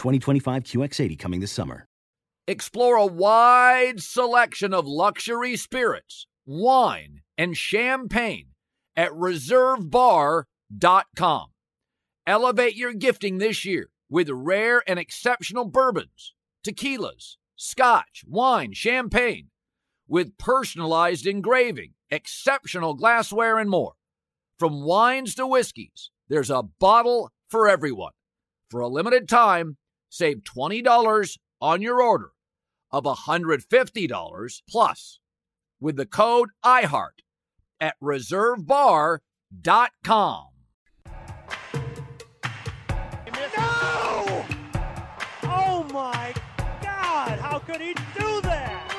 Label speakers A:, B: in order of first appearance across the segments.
A: 2025 QX80 coming this summer.
B: Explore a wide selection of luxury spirits, wine, and champagne at reservebar.com. Elevate your gifting this year with rare and exceptional bourbons, tequilas, scotch, wine, champagne, with personalized engraving, exceptional glassware, and more. From wines to whiskeys, there's a bottle for everyone. For a limited time, save $20 on your order of $150 plus with the code IHEART at reservebar.com.
C: No! Oh my God! How could he do that?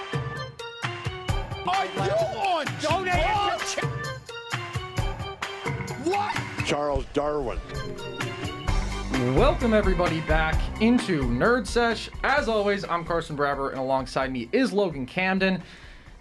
D: Are you on
C: Don't answer.
D: What?
E: Charles Darwin.
F: Welcome everybody back into Nerd Sesh. As always, I'm Carson Brabber, and alongside me is Logan Camden.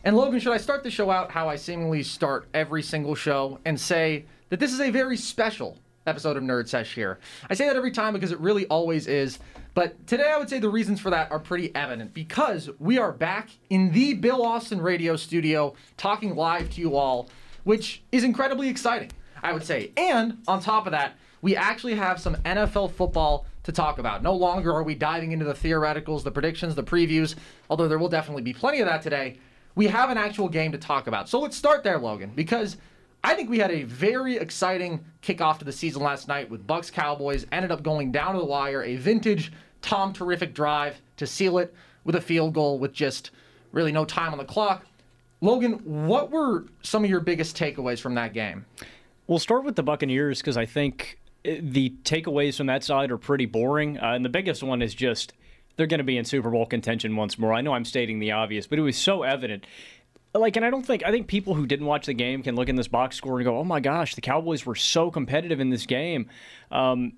F: And Logan, should I start the show out how I seemingly start every single show and say that this is a very special episode of Nerd Sesh here? I say that every time because it really always is. But today I would say the reasons for that are pretty evident because we are back in the Bill Austin radio studio talking live to you all, which is incredibly exciting, I would say. And on top of that, we actually have some NFL football to talk about. No longer are we diving into the theoreticals, the predictions, the previews, although there will definitely be plenty of that today. We have an actual game to talk about. So let's start there, Logan, because I think we had a very exciting kickoff to the season last night with Bucks Cowboys. Ended up going down to the wire, a vintage Tom terrific drive to seal it with a field goal with just really no time on the clock. Logan, what were some of your biggest takeaways from that game?
G: We'll start with the Buccaneers because I think the takeaways from that side are pretty boring. Uh, and the biggest one is just they're going to be in Super Bowl contention once more. I know I'm stating the obvious, but it was so evident. Like, and I don't think, I think people who didn't watch the game can look in this box score and go, oh my gosh, the Cowboys were so competitive in this game. Um,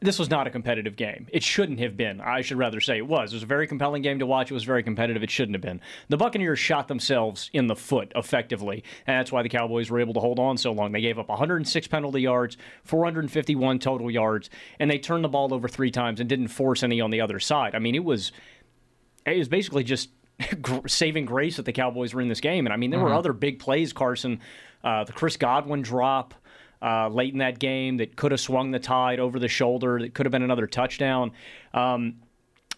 G: this was not a competitive game. It shouldn't have been. I should rather say it was. It was a very compelling game to watch. It was very competitive. It shouldn't have been. The Buccaneers shot themselves in the foot effectively, and that's why the Cowboys were able to hold on so long. They gave up 106 penalty yards, 451 total yards, and they turned the ball over three times and didn't force any on the other side. I mean, it was it was basically just saving grace that the Cowboys were in this game. And I mean, there were other big plays, Carson. Uh, the Chris Godwin drop uh, late in that game that could have swung the tide over the shoulder, that could have been another touchdown. Um,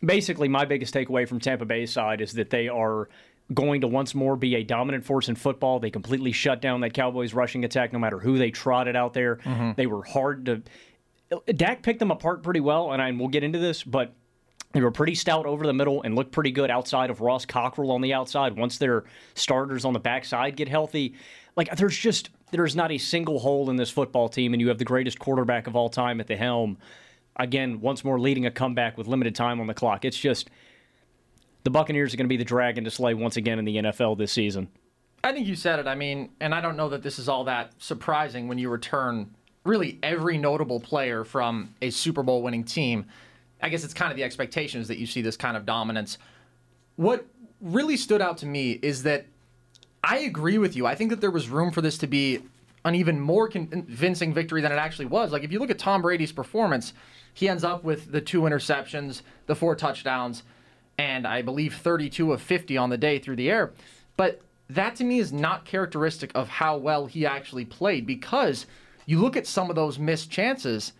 G: basically, my biggest takeaway from Tampa Bay's side is that they are going to once more be a dominant force in football. They completely shut down that Cowboys rushing attack no matter who they trotted out there. They were hard to. Dak picked them apart pretty well, and I, we'll get into this, but they were pretty stout over the middle and looked pretty good outside of Ross Cockrell on the outside. Once their starters on the backside get healthy, like there's just there's not a single hole in this football team, and you have the greatest quarterback of all time at the helm. Again, once more leading a comeback with limited time on the clock. It's just the Buccaneers are going to be the dragon to slay once again in the NFL this season.
F: I think you said it. I mean, and I don't know that this is all that surprising when you return really every notable player from a Super Bowl winning team. I guess it's kind of the expectation is that you see this kind of dominance. What really stood out to me is that I agree with you. I think that there was room for this to be an even more convincing victory than it actually was. Like if you look at Tom Brady's performance, he ends up with the two interceptions, the four touchdowns, and I believe 32 of 50 on the day through the air. But that to me is not characteristic of how well he actually played because you look at some of those missed chances,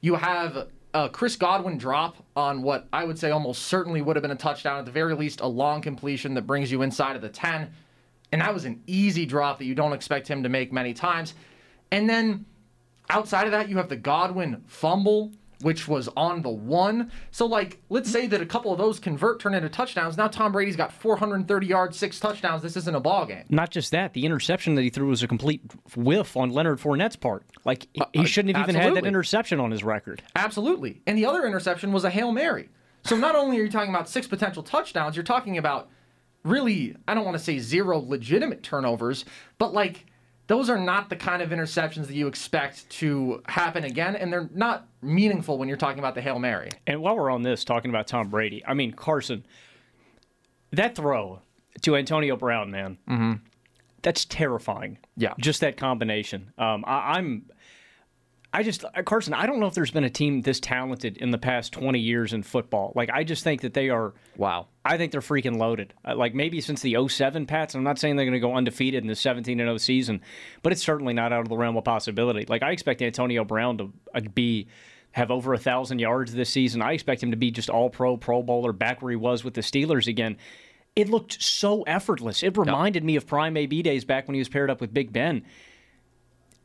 F: you have a Chris Godwin drop on what I would say almost certainly would have been a touchdown, at the very least, a long completion that brings you inside of the 10. And that was an easy drop that you don't expect him to make many times. And then outside of that, you have the Godwin fumble, which was on the one. So, like, let's say that a couple of those convert, turn into touchdowns. Now Tom Brady's got 430 yards, six touchdowns. This isn't a ball game.
G: Not just that, the interception that he threw was a complete whiff on Leonard Fournette's part. Like, he uh, shouldn't have even had that interception on his record.
F: Absolutely. And the other interception was a Hail Mary. So not only are you talking about six potential touchdowns, you're talking about really, I don't want to say zero legitimate turnovers, but like those are not the kind of interceptions that you expect to happen again, and they're not meaningful when you're talking about the Hail Mary.
G: And while we're on this, talking about Tom Brady, I mean, Carson, that throw to Antonio Brown, man, mm-hmm. that's terrifying.
F: Yeah.
G: Just that combination. Um, I, I'm. I just, uh, Carson, I don't know if there's been a team this talented in the past 20 years in football. Like, I just think that they are.
F: Wow.
G: I think they're freaking loaded. Uh, Like, maybe since the 07 Pats, I'm not saying they're going to go undefeated in the 17 and 0 season, but it's certainly not out of the realm of possibility. Like, I expect Antonio Brown to uh, be. Have over a thousand yards this season. I expect him to be just all pro, pro bowler, back where he was with the Steelers again. It looked so effortless. It reminded me of prime AB days back when he was paired up with Big Ben.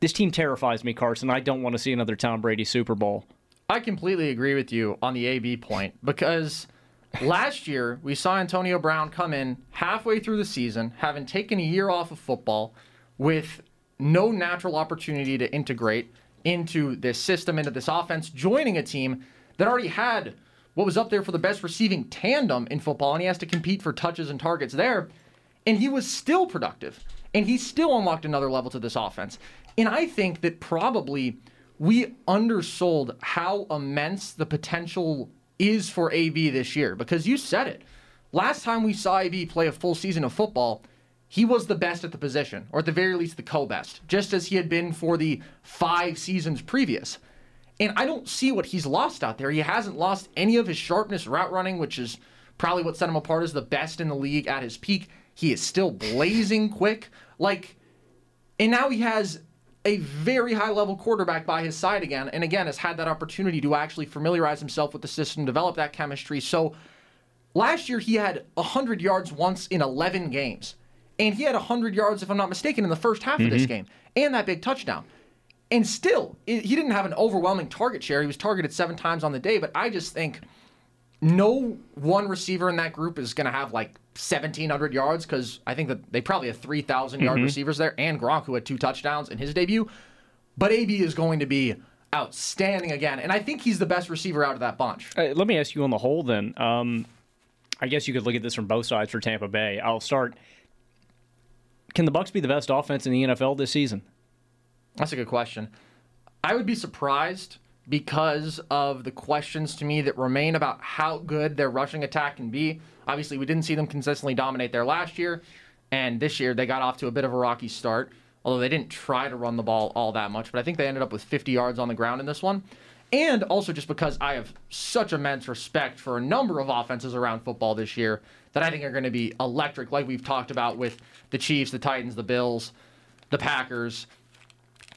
G: This team terrifies me, Carson. I don't want to see another Tom Brady Super Bowl.
F: I completely agree with you on the AB point because last year we saw Antonio Brown come in halfway through the season, having taken a year off of football with no natural opportunity to integrate into this system, into this offense, joining a team that already had what was up there for the best receiving tandem in football, and he has to compete for touches and targets there. And he was still productive, and he still unlocked another level to this offense. And I think that probably we undersold how immense the potential is for AB this year because you said it. Last time we saw AB play a full season of football, he was the best at the position, or at the very least, the co best, just as he had been for the five seasons previous. And I don't see what he's lost out there. He hasn't lost any of his sharpness route running, which is probably what set him apart as the best in the league at his peak. He is still blazing quick. Like, and now he has a very high level quarterback by his side again, and again has had that opportunity to actually familiarize himself with the system, develop that chemistry. So last year he had 100 yards once in 11 games, and he had 100 yards, if I'm not mistaken, in the first half of this mm-hmm. game, and that big touchdown. And still, it, he didn't have an overwhelming target share. He was targeted seven times on the day, but I just think no one receiver in that group is going to have like 1,700 yards because I think that they probably have 3,000 yard receivers there, and Gronk, who had two touchdowns in his debut. But AB is going to be outstanding again, and I think he's the best receiver out of that bunch.
G: Uh, let me ask you on the whole then. Um, I guess you could look at this from both sides for Tampa Bay. I'll start. Can the Bucks be the best offense in the NFL this season?
F: That's a good question. I would be surprised because of the questions to me that remain about how good their rushing attack can be. Obviously, we didn't see them consistently dominate there last year, and this year they got off to a bit of a rocky start, although they didn't try to run the ball all that much, but I think they ended up with 50 yards on the ground in this one. And also just because I have such immense respect for a number of offenses around football this year that I think are going to be electric, like we've talked about with the Chiefs, the Titans, the Bills, the Packers.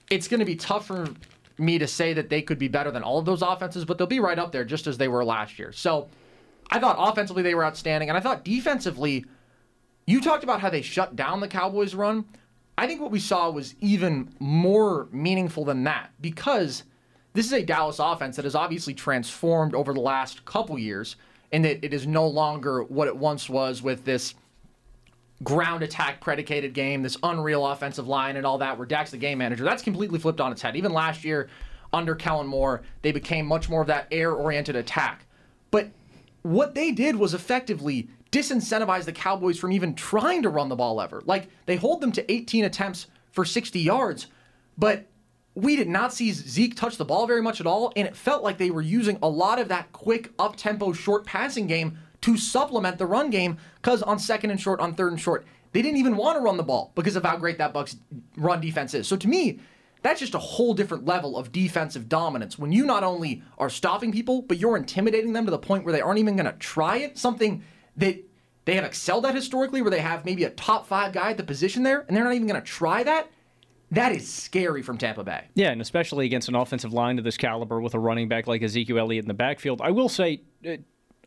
F: It's going to be tough for me to say that they could be better than all of those offenses, but they'll be right up there just as they were last year. So I thought offensively they were outstanding, and I thought defensively, you talked about how they shut down the Cowboys' run. I think what we saw was even more meaningful than that because this is a Dallas offense that has obviously transformed over the last couple years, and that it is no longer what it once was with this ground attack predicated game, this unreal offensive line and all that, where Dak's the game manager. That's completely flipped on its head. Even last year under Kellen Moore, they became much more of that air oriented attack. But what they did was effectively disincentivize the Cowboys from even trying to run the ball ever. Like they hold them to 18 attempts for 60 yards, but we did not see Zeke touch the ball very much at all, and it felt like they were using a lot of that quick up tempo short passing game to supplement the run game because on second and short, on third and short, they didn't even want to run the ball because of how great that Bucks run defense is. So to me, that's just a whole different level of defensive dominance when you not only are stopping people, but you're intimidating them to the point where they aren't even going to try it. Something that they have excelled at historically, where they have maybe a top five guy at the position there, and they're not even going to try that. That is scary from Tampa Bay.
G: Yeah, and especially against an offensive line of this caliber with a running back like Ezekiel Elliott in the backfield. I will say, uh,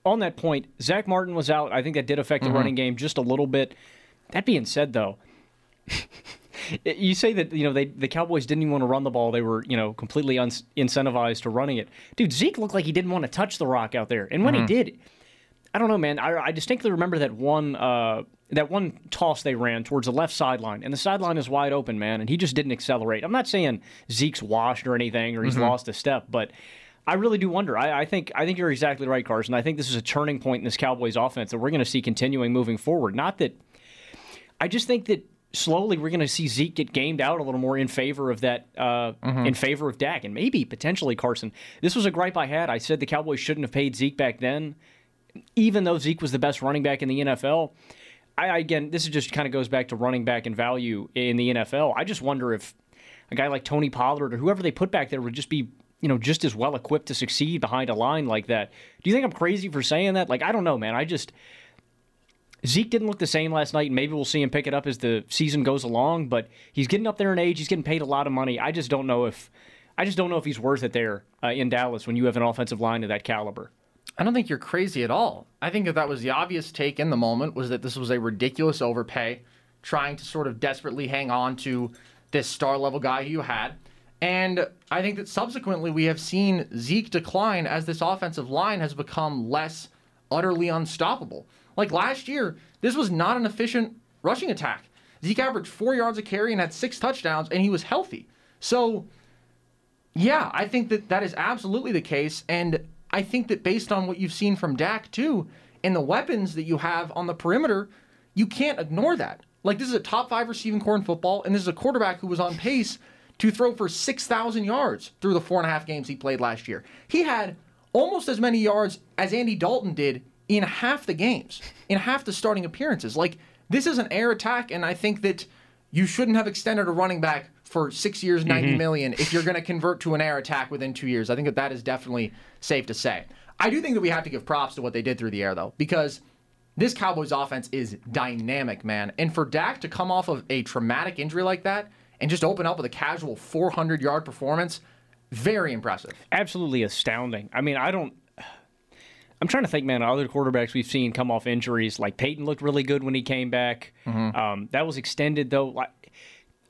G: on that point, Zach Martin was out. I think that did affect the
F: Mm-hmm.
G: running game just a little bit. That being said, though, you say that you know they the Cowboys didn't even want to run the ball; they were you know completely un- incentivized to running it. Dude, Zeke looked like he didn't want to touch the rock out there, and when
F: Mm-hmm.
G: he did, I don't know, man. I, I distinctly remember that one uh, that one toss they ran towards the left sideline, and the sideline is wide open, man, and he just didn't accelerate. I'm not saying Zeke's washed or anything, or he's lost a step, but I really do wonder. I, I think I think you're exactly right, Carson. I think this is a turning point in this Cowboys offense that we're going to see continuing moving forward. Not that I just think that slowly we're going to see Zeke get gamed out a little more in favor of that, uh, in favor of Dak, and maybe potentially Carson. This was a gripe I had. I said the Cowboys shouldn't have paid Zeke back then, even though Zeke was the best running back in the NFL. I again, this is just kind of goes back to running back and value in the NFL. I just wonder if a guy like Tony Pollard or whoever they put back there would just be. You know, just as well equipped to succeed behind a line like that. Do you think I'm crazy for saying that? Like, I don't know, man. I just Zeke didn't look the same last night, and maybe we'll see him pick it up as the season goes along. But he's getting up there in age. He's getting paid a lot of money. I just don't know if I just don't know if he's worth it there uh, in Dallas when you have an offensive line of that caliber.
F: I don't think you're crazy at all. I think that that was the obvious take in the moment was that this was a ridiculous overpay, trying to sort of desperately hang on to this star level guy you had. And I think that subsequently we have seen Zeke decline as this offensive line has become less utterly unstoppable. Like last year, this was not an efficient rushing attack. Zeke averaged four yards a carry and had six touchdowns, and he was healthy. So yeah, I think that that is absolutely the case. And I think that based on what you've seen from Dak, too, and the weapons that you have on the perimeter, you can't ignore that. Like, this is a top five receiving core in football, and this is a quarterback who was on pace to throw for 6,000 yards through the four and a half games he played last year. He had almost as many yards as Andy Dalton did in half the games, in half the starting appearances. Like, this is an air attack, and I think that you shouldn't have extended a running back for six years, ninety mm-hmm. million, if you're going to convert to an air attack within two years. I think that that is definitely safe to say. I do think that we have to give props to what they did through the air, though, because this Cowboys offense is dynamic, man. And for Dak to come off of a traumatic injury like that and just open up with a casual 400 yard performance, very impressive.
G: Absolutely astounding. I mean, I don't. I'm trying to think, man. Other quarterbacks we've seen come off injuries, like Peyton looked really good when he came back. Um, that was extended though. Like,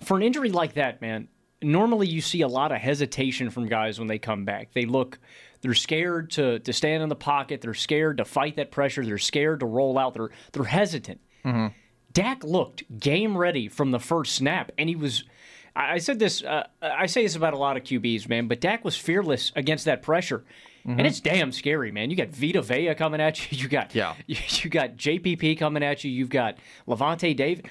G: for an injury like that, man, normally you see a lot of hesitation from guys when they come back. They look, they're scared to to stand in the pocket. They're scared to fight that pressure. They're scared to roll out. They're they're hesitant. Dak looked game ready from the first snap, and he was. I I said this. Uh, uh, I say this about a lot of QBs, man. But Dak was fearless against that pressure, and mm-hmm. it's damn scary, man. You got Vita Vea coming at you. You got
F: Yeah.
G: You, got JPP coming at you. You've got Lavonte David.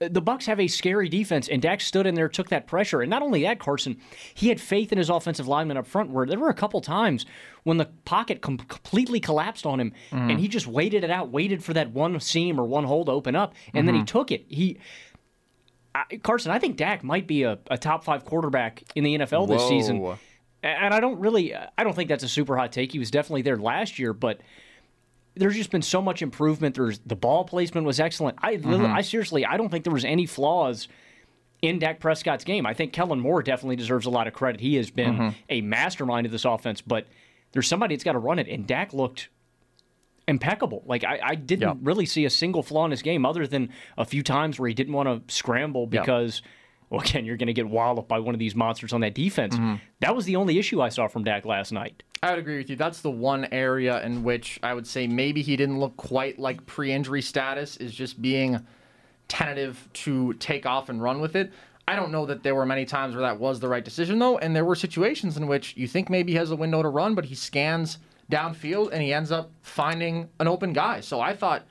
G: Uh, the Bucks have a scary defense, and Dak stood in there, took that pressure, and not only that, Carson, he had faith in his offensive lineman up front. Where there were a couple times when the pocket com- completely collapsed on him, and mm-hmm. he just waited it out, waited for that one seam or one hole to open up, and then he mm-hmm. took it. He I, Carson, I think Dak might be a, a top five quarterback in the NFL this season. And I don't really, I don't think that's a super hot take. He was definitely there last year, but there's just been so much improvement. There's the ball placement was excellent. I, mm-hmm. I seriously, I don't think there was any flaws in Dak Prescott's game. I think Kellen Moore definitely deserves a lot of credit. He has been mm-hmm. a mastermind of this offense, but there's somebody that's got to run it, and Dak looked impeccable. Like I, I didn't
F: Yeah.
G: really see a single flaw in his game, other than a few times where he didn't want to scramble
F: Yeah.
G: because, well, again, you're going to get walloped by one of these monsters on that defense. Mm-hmm. That was the only issue I saw from Dak last night.
F: I would agree with you. That's the one area in which I would say maybe he didn't look quite like pre-injury status is just being tentative to take off and run with it. I don't know that there were many times where that was the right decision though, and there were situations in which you think maybe he has a window to run, but he scans downfield and he ends up finding an open guy. So I thought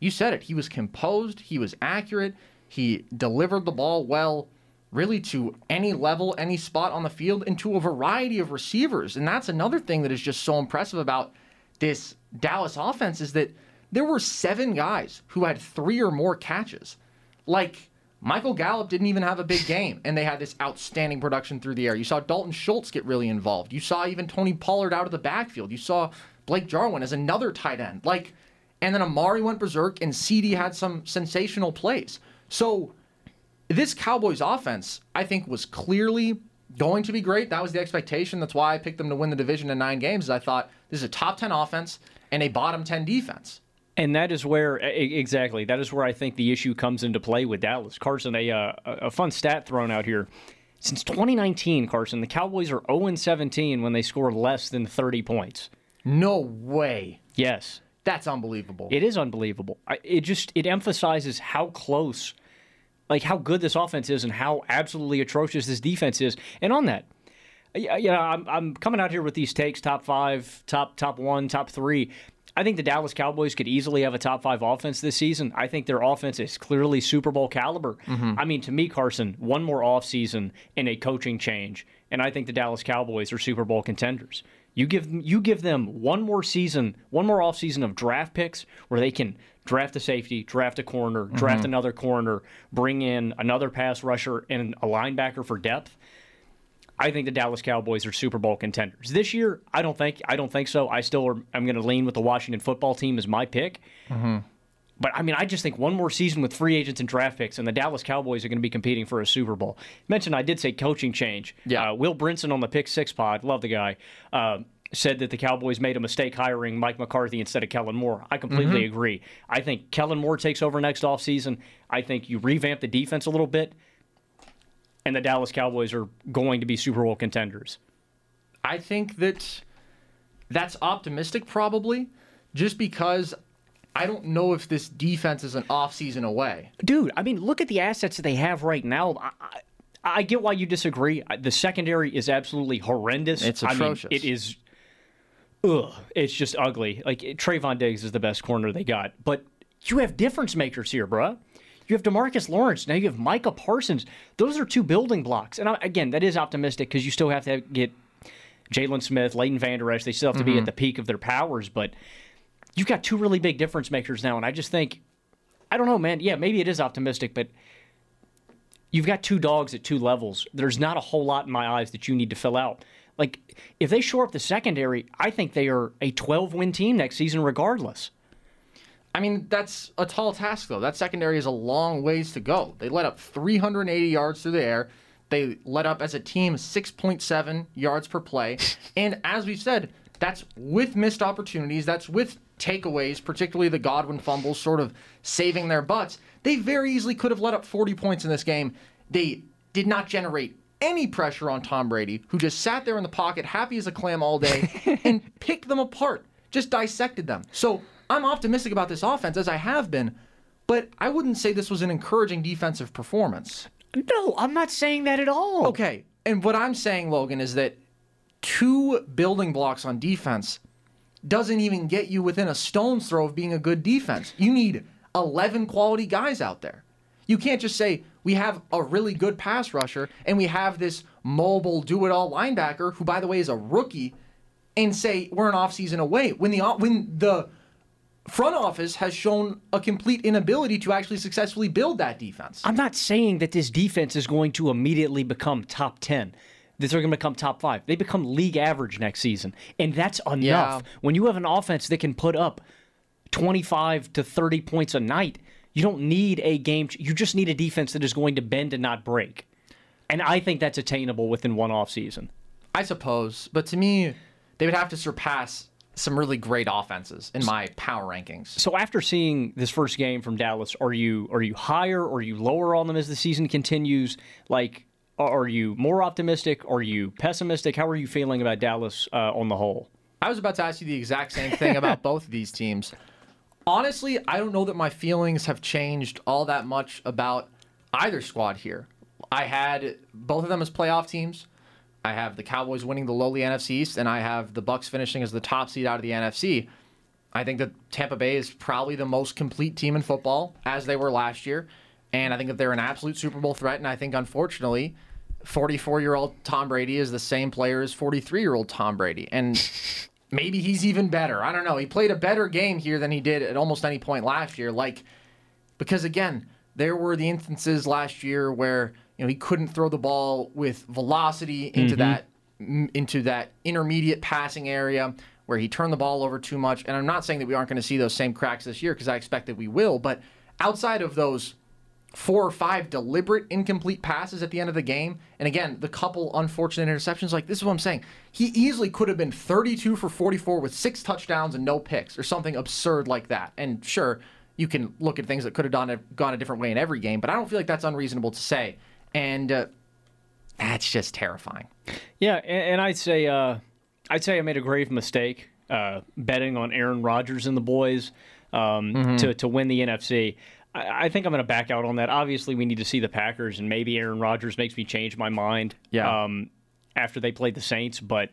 F: you said it. He was composed, he was accurate, he delivered the ball well really to any level, any spot on the field, and to a variety of receivers. And that's another thing that is just so impressive about this Dallas offense is that there were seven guys who had three or more catches. Like Michael Gallup didn't even have a big game, and they had this outstanding production through the air. You saw Dalton Schultz get really involved. You saw even Tony Pollard out of the backfield. You saw Blake Jarwin as another tight end. Like, and then Amari went berserk, and CD had some sensational plays. So this Cowboys offense, I think, was clearly going to be great. That was the expectation. That's why I picked them to win the division in nine games. I thought this is a top 10 offense and a bottom 10 defense.
G: And that is where exactly that is where I think the issue comes into play with Dallas. Carson, a uh, a fun stat thrown out here. Since 2019, Carson, the Cowboys are 0 17 when they score less than 30 points.
F: No way.
G: Yes.
F: That's unbelievable.
G: It is unbelievable. it just it emphasizes how close like how good this offense is and how absolutely atrocious this defense is. And on that, you know, I'm, I'm coming out here with these takes: top five, top top one, top three. I think the Dallas Cowboys could easily have a top five offense this season. I think their offense is clearly Super Bowl caliber. Mm-hmm. I mean, to me, Carson, one more offseason and a coaching change, and I think the Dallas Cowboys are Super Bowl contenders. You give you give them one more season, one more offseason of draft picks where they can draft a safety, draft a corner, draft mm-hmm. another corner, bring in another pass rusher and a linebacker for depth. I think the Dallas Cowboys are Super Bowl contenders this year. I don't think I don't think so. I still am, I'm going to lean with the Washington football team as my pick. Mm-hmm. But I mean, I just think one more season with free agents and draft picks, and the Dallas Cowboys are going to be competing for a Super Bowl. Mentioned, I did say coaching change.
F: Yeah,
G: uh, Will Brinson on the Pick Six pod, love the guy. Uh, said that the Cowboys made a mistake hiring Mike McCarthy instead of Kellen Moore. I completely mm-hmm. agree. I think Kellen Moore takes over next offseason. I think you revamp the defense a little bit, and the Dallas Cowboys are going to be Super Bowl contenders.
F: I think that that's optimistic, probably, just because I don't know if this defense is an offseason away.
G: Dude, I mean, look at the assets that they have right now. I, I get why you disagree. The secondary is absolutely horrendous.
F: It's atrocious.
G: I mean, it is ugh, it's just ugly. Like Trevon Diggs is the best corner they got, but you have difference makers here, bruh. You have Demarcus Lawrence. Now you have Micah Parsons. Those are two building blocks. And again, that is optimistic because you still have to get Jaylon Smith, Leighton Vander Esch. They still have to mm-hmm. be at the peak of their powers, but you've got two really big difference makers now. And I just think, I don't know, man. Yeah, maybe it is optimistic, but you've got two dogs at two levels. There's not a whole lot in my eyes that you need to fill out. Like, if they shore up the secondary, I think they are a 12 win team next season, regardless.
F: I mean, that's a tall task, though. That secondary is a long ways to go. They let up 380 yards through the air. They let up as a team 6.7 yards per play. And as we've said, that's with missed opportunities. That's with takeaways, particularly the Godwin fumbles, sort of saving their butts. They very easily could have let up 40 points in this game. They did not generate any pressure on Tom Brady, who just sat there in the pocket, happy as a clam all day, and picked them apart, just dissected them. So I'm optimistic about this offense, as I have been, but I wouldn't say this was an encouraging defensive performance.
G: No, I'm not saying that at all.
F: Okay. And what I'm saying, Logan, is that two building blocks on defense doesn't even get you within a stone's throw of being a good defense. You need 11 quality guys out there. You can't just say, we have a really good pass rusher and we have this mobile, do it all linebacker who, by the way, is a rookie, and say we're an offseason away when the when the front office has shown a complete inability to actually successfully build that defense.
G: I'm not saying that this defense is going to immediately become top 10. That they're going to become top five. They become league average next season. And that's enough. Yeah. When you have an offense that can put up 25 to 30 points a night, you don't need a game. You just need a defense that is going to bend and not break. And I think that's attainable within one off season.
F: I suppose, but to me, they would have to surpass some really great offenses in my power rankings.
G: So after seeing this first game from Dallas, are you are you higher or are you lower on them as the season continues? Like, are you more optimistic? Are you pessimistic? How are you feeling about Dallas uh, on the whole?
F: I was about to ask you the exact same thing about both of these teams. Honestly, I don't know that my feelings have changed all that much about either squad here. I had both of them as playoff teams. I have the Cowboys winning the lowly NFC East, and I have the Bucks finishing as the top seed out of the NFC. I think that Tampa Bay is probably the most complete team in football, as they were last year. And I think that they're an absolute Super Bowl threat. And I think, unfortunately, 44 year old Tom Brady is the same player as 43 year old Tom Brady. And maybe he's even better. I don't know. He played a better game here than he did at almost any point last year. Like, because again, there were the instances last year where you know he couldn't throw the ball with velocity into mm-hmm. that into that intermediate passing area where he turned the ball over too much. And I'm not saying that we aren't going to see those same cracks this year because I expect that we will. But outside of those four or five deliberate incomplete passes at the end of the game. And again, the couple unfortunate interceptions. Like, this is what I'm saying. He easily could have been 32 for 44 with six touchdowns and no picks or something absurd like that. And sure, you can look at things that could have done, gone a different way in every game, but I don't feel like that's unreasonable to say. And uh, that's just terrifying.
G: Yeah, and, and I'd say uh, I'd say I made a grave mistake uh, betting on Aaron Rodgers and the boys um, mm-hmm. to to win the NFC. I, think I'm going to back out on that. Obviously, we need to see the Packers, and maybe Aaron Rodgers makes me change my mind.
F: Yeah.
G: Um, after they played the Saints, but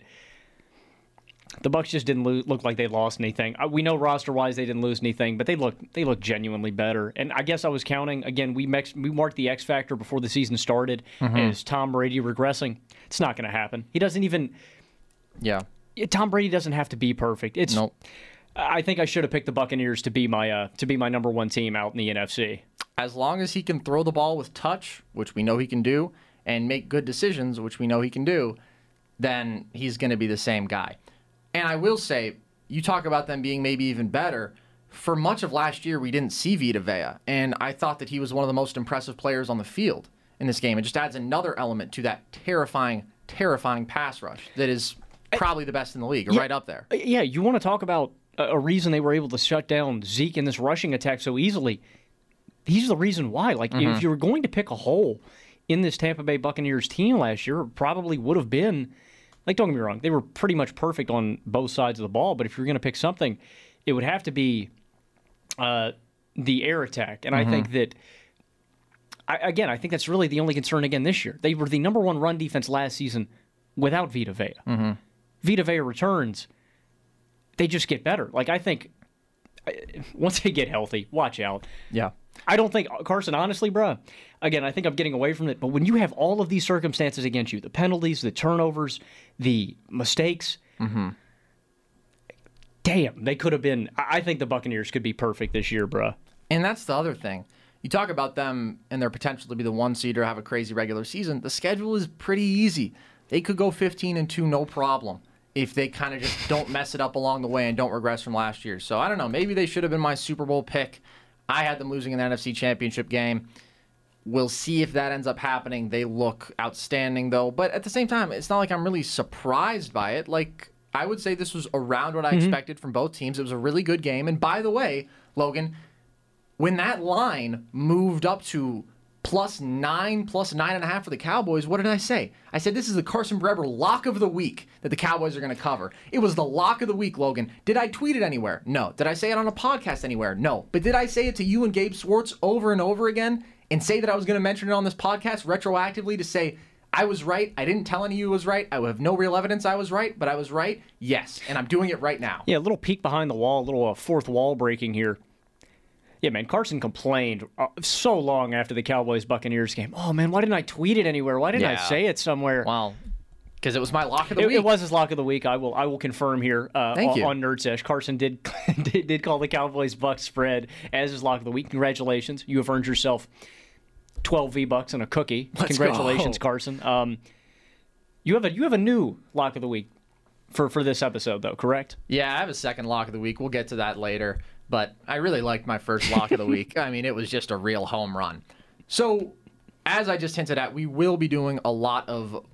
G: the Bucks just didn't lo- look like they lost anything. Uh, we know roster wise they didn't lose anything, but they look they look genuinely better. And I guess I was counting again. We mex- we marked the X factor before the season started. Mm-hmm. Is Tom Brady regressing? It's not going to happen. He doesn't even.
F: Yeah.
G: Tom Brady doesn't have to be perfect. It's.
F: Nope.
G: I think I should have picked the Buccaneers to be my uh, to be my number one team out in the NFC.
F: As long as he can throw the ball with touch, which we know he can do, and make good decisions, which we know he can do, then he's going to be the same guy. And I will say, you talk about them being maybe even better. For much of last year, we didn't see Vita Vea, and I thought that he was one of the most impressive players on the field in this game. It just adds another element to that terrifying, terrifying pass rush that is probably the best in the league,
G: yeah,
F: right up there.
G: Yeah, you want to talk about a reason they were able to shut down Zeke in this rushing attack so easily. He's the reason why. Like, mm-hmm. if you were going to pick a hole in this Tampa Bay Buccaneers team last year, probably would have been. Like, don't get me wrong, they were pretty much perfect on both sides of the ball. But if you're going to pick something, it would have to be uh, the air attack. And mm-hmm. I think that. I, again, I think that's really the only concern again this year. They were the number one run defense last season without Vita Vea.
F: Mm-hmm.
G: Vita Vea returns they just get better. Like I think once they get healthy, watch out.
F: Yeah.
G: I don't think Carson, honestly, bro. Again, I think I'm getting away from it. But when you have all of these circumstances against you, the penalties, the turnovers, the mistakes,
F: mm-hmm.
G: damn, they could have been. I think the Buccaneers could be perfect this year, bro.
F: And that's the other thing. You talk about them and their potential to be the one seed or have a crazy regular season. The schedule is pretty easy. They could go 15 and two, no problem if they kind of just don't mess it up along the way and don't regress from last year. So I don't know. Maybe they should have been my Super Bowl pick. I had them losing an NFC Championship game. We'll see if that ends up happening. They look outstanding, though. But at the same time, it's not like I'm really surprised by it. Like, I would say this was around what I mm-hmm. expected from both teams. It was a really good game. And by the way, Logan, when that line moved up to plus nine, plus nine and a half for the Cowboys. What did I say? I said this is the Carson Breber lock of the week that the Cowboys are going to cover. It was the lock of the week, Logan. Did I tweet it anywhere? No. Did I say it on a podcast anywhere? No. But did I say it to you and Gabe Swartz over and over again and say that I was going to mention it on this podcast retroactively to say, I was right. I didn't tell any of you was right. I have no real evidence I was right, but I was right. Yes, and I'm doing it right now.
G: Yeah, a little peek behind the wall, a little uh, fourth wall breaking here. Yeah, man, Carson complained uh, so long after the Cowboys Buccaneers game. Oh man, why didn't I tweet it anywhere? Why didn't yeah. I say it somewhere?
F: Well, because it was my lock of the
G: it,
F: week.
G: It was his lock of the week. I will I will confirm here uh,
F: Thank
G: on,
F: you.
G: on Nerd Sesh. Carson did, did did call the Cowboys Bucks spread as his lock of the week. Congratulations, you have earned yourself twelve V bucks and a cookie.
F: Let's
G: Congratulations,
F: go.
G: Carson. Um, you have a you have a new lock of the week for for this episode though, correct?
F: Yeah, I have a second lock of the week. We'll get to that later. But I really liked my first lock of the week. I mean, it was just a real home run. So, as I just hinted at, we will be doing a lot of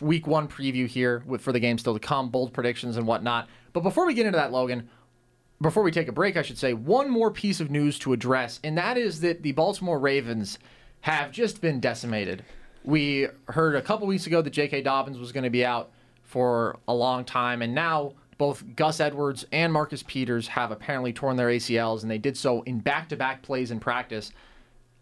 F: week one preview here with, for the game still to come, bold predictions and whatnot. But before we get into that, Logan, before we take a break, I should say one more piece of news to address, and that is that the Baltimore Ravens have just been decimated. We heard a couple weeks ago that J.K. Dobbins was going to be out for a long time, and now both Gus Edwards and Marcus Peters have apparently torn their ACLs, and they did so in back to back plays in practice.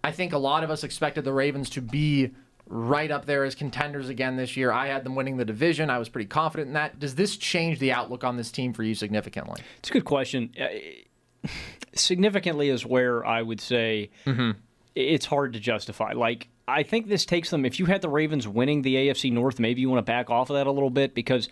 F: I think a lot of us expected the Ravens to be right up there as contenders again this year. I had them winning the division. I was pretty confident in that. Does this change the outlook on this team for you significantly?
G: It's a good question. Uh, significantly is where I would say
F: mm-hmm.
G: it's hard to justify. Like, I think this takes them, if you had the Ravens winning the AFC North, maybe you want to back off of that a little bit because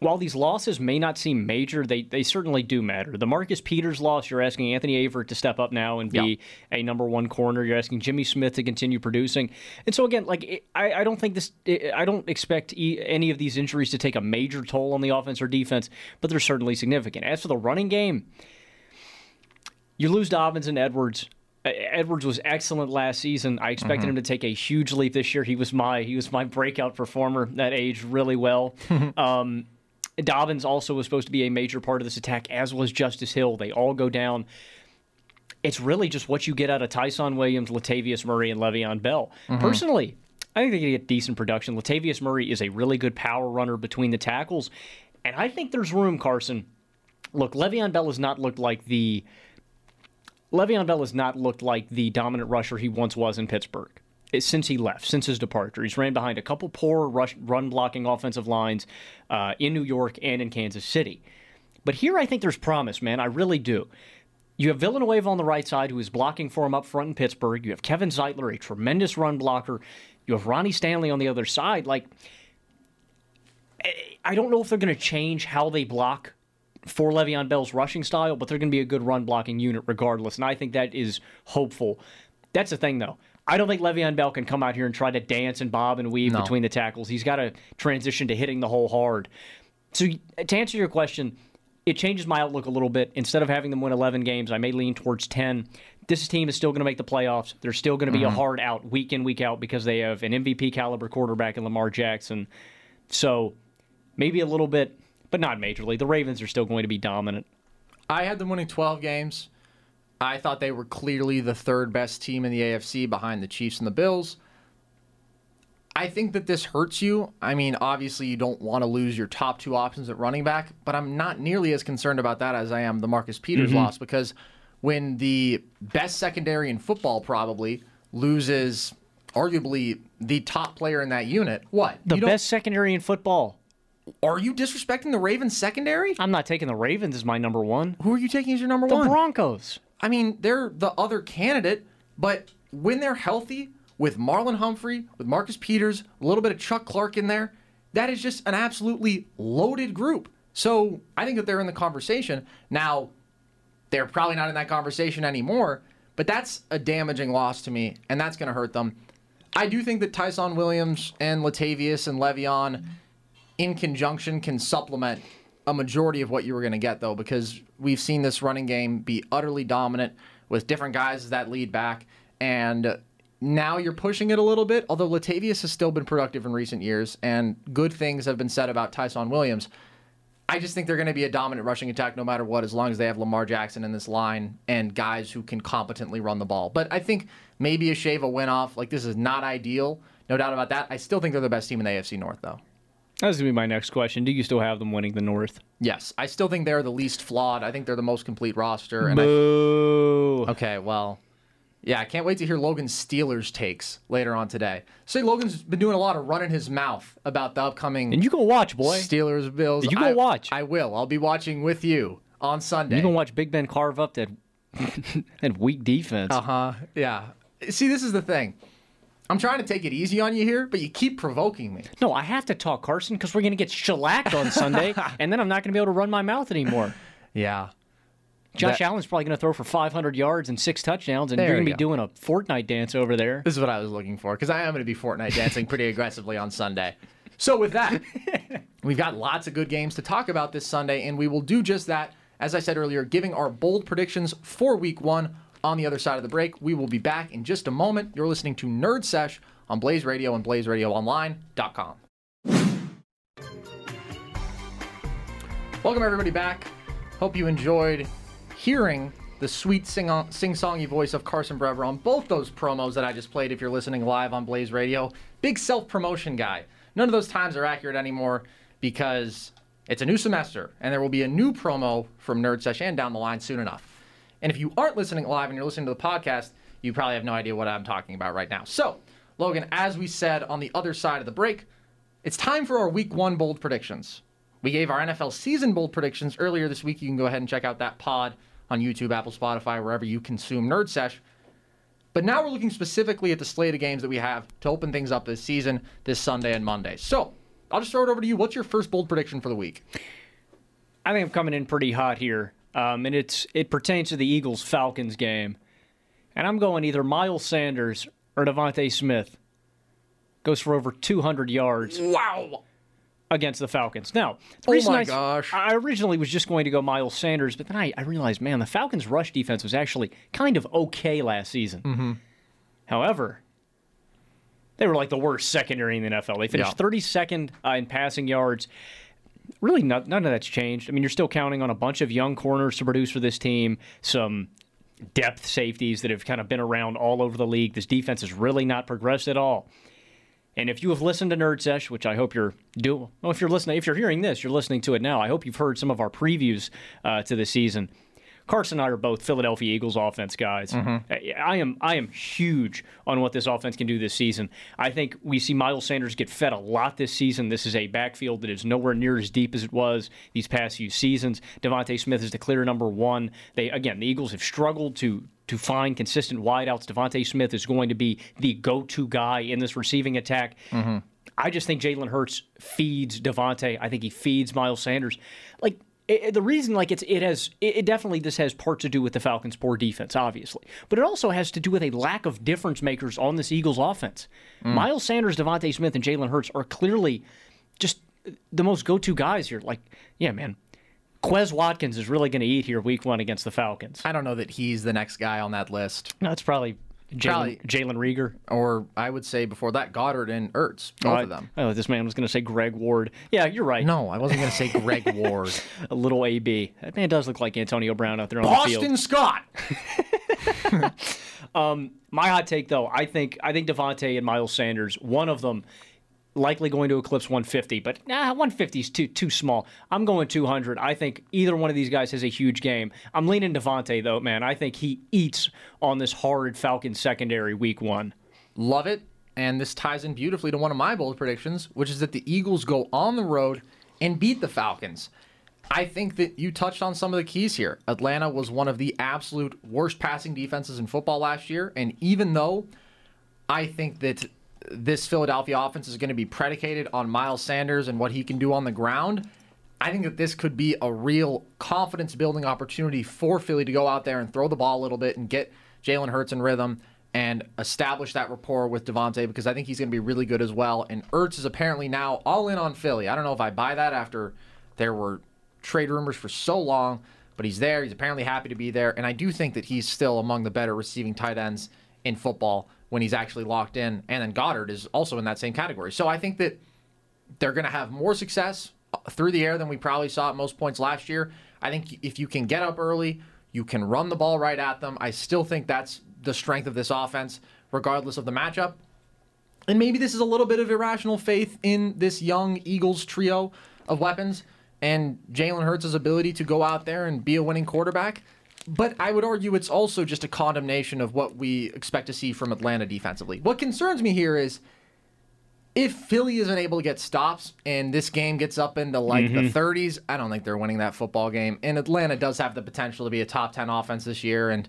G: while these losses may not seem major, they, they certainly do matter. The Marcus Peters loss, you're asking Anthony Averett to step up now and be a number one corner. You're asking Jimmy Smith to continue producing. And so, again, like it, I, I don't think this, it, I don't expect e- any of these injuries to take a major toll on the offense or defense, but they're certainly significant. As for the running game, you lose Dobbins and Edwards. Edwards was excellent last season. I expected
F: Mhm.
G: him to take a huge leap this year. He was my he was my breakout performer that aged really well. um, Dobbins also was supposed to be a major part of this attack, as was Justice Hill. They all go down. It's really just what you get out of Ty'Son Williams, Latavius Murray, and Le'Veon Bell.
F: Mhm.
G: Personally, I think they can get decent production. Latavius Murray is a really good power runner between the tackles, and I think there's room, Carson. Look, Le'Veon Bell has not looked like the Le'Veon Bell has not looked like the dominant rusher he once was in Pittsburgh since he left, since his departure. He's ran behind a couple poor rush, run blocking offensive lines uh, in New York and in Kansas City. But here I think there's promise, man. I really do. You have Villanueva on the right side, who is blocking for him up front in Pittsburgh. You have Kevin Zeitler, a tremendous run blocker. You have Ronnie Stanley on the other side. Like, eh, I don't know if they're going to change how they block for Le'Veon Bell's rushing style, but they're going to be a good run blocking unit regardless. And I think that is hopeful. That's the thing, though. I don't think Le'Veon Bell can come out here and try to dance and bob and weave
F: No.
G: between the tackles. He's got to transition to hitting the hole hard. So, to answer your question, it changes my outlook a little bit. Instead of having them win 11 games, I may lean towards 10. This team is still going to make the playoffs. They're still going to be a
F: Mhm.
G: hard out week in, week out because they have an MVP caliber quarterback in Lamar Jackson. So maybe a little bit, but not majorly. The Ravens are still going to be dominant.
F: I had them winning 12 games. I thought they were clearly the third best team in the AFC behind the Chiefs and the Bills. I think that this hurts you. I mean, obviously, you don't want to lose your top two options at running back, but I'm not nearly as concerned about that as I am the Marcus Peters
G: Mhm.
F: loss because when the best secondary in football probably loses arguably the top player in that unit, what?
G: The best secondary in football.
F: Are you disrespecting the Ravens secondary?
G: I'm not taking the Ravens as my number one.
F: Who are you taking as your number
G: The
F: one?
G: The Broncos.
F: I mean, they're the other candidate, but when they're healthy, with Marlon Humphrey, with Marcus Peters, a little bit of Chuck Clark in there, that is just an absolutely loaded group. So I think that they're in the conversation. Now, they're probably not in that conversation anymore, but that's a damaging loss to me, and that's going to hurt them. I do think that Ty'Son Williams and Latavius and Le'Veon in conjunction can supplement a majority of what you were going to get, though, because we've seen this running game be utterly dominant with different guys as that lead back. And now you're pushing it a little bit, although Latavius has still been productive in recent years, and good things have been said about Ty'Son Williams. I just think they're going to be a dominant rushing attack no matter what, as long as they have Lamar Jackson in this line and guys who can competently run the ball. But I think maybe a shave a win off. Like, this is not ideal. No doubt about that. I still think they're the best team in the AFC North, though.
G: That was going to be my next question. Do you still have them winning the North?
F: Yes, I still think they're the least flawed. I think they're the most complete roster. And
G: Boo.
F: I, okay, well, yeah, I can't wait to hear Logan's Steelers takes later on today. Say Logan's been doing a lot of running his mouth about the upcoming.
G: And you go watch, boy.
F: Steelers Bills.
G: Did you go
F: I-
G: watch.
F: I will. I'll be watching with you on Sunday.
G: You can watch Big Ben carve up that that weak defense.
F: Uh huh. Yeah. See, this is the thing. I'm trying to take it easy on you here, but you keep provoking me.
G: No, I have to talk, Carson, because we're going to get shellacked on Sunday, and then I'm not going to be able to run my mouth anymore.
F: Yeah.
G: Josh
F: That-
G: Allen's probably going to throw for 500 yards and six touchdowns, and you're going to be
F: go.
G: doing a Fortnite dance over there.
F: This is what I was looking for because I am going to be Fortnite dancing pretty aggressively on Sunday. So, with that, we've got lots of good games to talk about this Sunday, and we will do just that. As I said earlier, giving our bold predictions for week one on the other side of the break. We will be back in just a moment. You're listening to Nerd Sesh on Blaze Radio and BlazeRadioOnline.com. Welcome, everybody, back. Hope you enjoyed hearing the sweet sing songy voice of Carson Brever on both those promos that I just played if you're listening live on Blaze Radio. Big self promotion guy. None of those times are accurate anymore because it's a new semester and there will be a new promo from Nerd Sesh and down the line soon enough. And if you aren't listening live and you're listening to the podcast, you probably have no idea what I'm talking about right now. So, Logan, as we said on the other side of the break, it's time for our week one bold predictions. We gave our NFL season bold predictions earlier this week. You can go ahead and check out that pod on YouTube, Apple, Spotify, wherever you consume Nerd Sesh. But now we're looking specifically at the slate of games that we have to open things up this season, this Sunday and Monday. So I'll just throw it over to you. What's your first bold prediction for the week?
G: I think I'm coming in pretty hot here, um, and it's it pertains to the Eagles Falcons game, and I'm going either Miles Sanders or DeVonta Smith. Goes for over 200 yards.
F: Wow.
G: against the Falcons. Now, the
F: Oh
G: reason
F: my
G: I,
F: gosh.
G: I originally was just going to go Miles Sanders, but then I, I realized, man, the Falcons' rush defense was actually kind of okay last season.
F: Mm-hmm.
G: However, they were like the worst secondary in the NFL. They finished
F: Yeah.
G: 32nd uh, in passing yards. Really, not, none of that's changed. I mean, you're still counting on a bunch of young corners to produce for this team, some depth safeties that have kind of been around all over the league. This defense has really not progressed at all. And if you have listened to Nerd Sesh, which I hope you're doing, well, if you're listening, if you're hearing this, you're listening to it now. I hope you've heard some of our previews uh, to the season. Carson and I are both Philadelphia Eagles offense guys. Mm-hmm. I I am I am huge on what this offense can do this season. I think we see Miles Sanders get fed a lot this season. This is a backfield that is nowhere near as deep as it was these past few seasons. DeVonta Smith is the clear number one. They again the Eagles have struggled to to find consistent wideouts. DeVonta Smith is going to be the go-to guy in this receiving attack. Mm-hmm. I just think Jalen Hurts feeds DeVonta. I think he feeds Miles Sanders. Like it, it- the reason, like it's it has it, it definitely this has part to do with the Falcons' poor defense, obviously, but it also has to do with a lack of difference makers on this Eagles offense. Mm. Miles Sanders, DeVonta Smith, and Jalen Hurts are clearly just the most go-to guys here. Like, yeah, man. Quez Watkins is really going to eat here week one against the Falcons.
F: I don't know that he's the next guy on that list.
G: No, it's Probably- Jalen Jalen Reagor.
F: Or I would say before that, Goedert and Ertz, both
G: I,
F: of them.
G: Oh, this man was going to say Greg Ward. Yeah, you're right.
F: No, I wasn't going to say Greg Ward.
G: a little AB. That man does look like Antonio Brown out there on the
F: Boston
G: field.
F: Scott.
G: Um, my hot take, though, I think I think DeVonta and Miles Sanders, one of them likely going to eclipse 150, but nah, 150 is too too small. I'm going 200. I think either one of these guys has a huge game. I'm leaning DeVonta though, man. I think he eats on this horrid Falcons secondary week one.
F: Love it. And this ties in beautifully to one of my bold predictions, which is that the Eagles go on the road and beat the Falcons. I think that you touched on some of the keys here. Atlanta was one of the absolute worst passing defenses in football last year. And even though I think that this Philadelphia offense is going to be predicated on Miles Sanders and what he can do on the ground, I think that this could be a real confidence building opportunity for Philly to go out there and throw the ball a little bit and get Jalen Hurts in rhythm and establish that rapport with DeVonta because I think he's going to be really good as well. And Ertz is apparently now all in on Philly. I don't know if I buy that after there were trade rumors for so long, but he's there. He's apparently happy to be there. And I do think that he's still among the better receiving tight ends in football when he's actually locked in. And then Goedert is also in that same category. So I think that they're going to have more success uh, through the air than we probably saw at most points last year. I think if you can get up early, you can run the ball right at them. I still think that's the strength of this offense, regardless of the matchup. And maybe this is a little bit of irrational faith in this young Eagles trio of weapons and Jalen Hurts' ability to go out there and be a winning quarterback. But I would argue it's also just a condemnation of what we expect to see from Atlanta defensively. What concerns me here is if Philly isn't able to get stops and this game gets up into like the mm-hmm. 30s, I don't think they're winning that football game. And Atlanta does have the potential to be a top 10 offense this year. And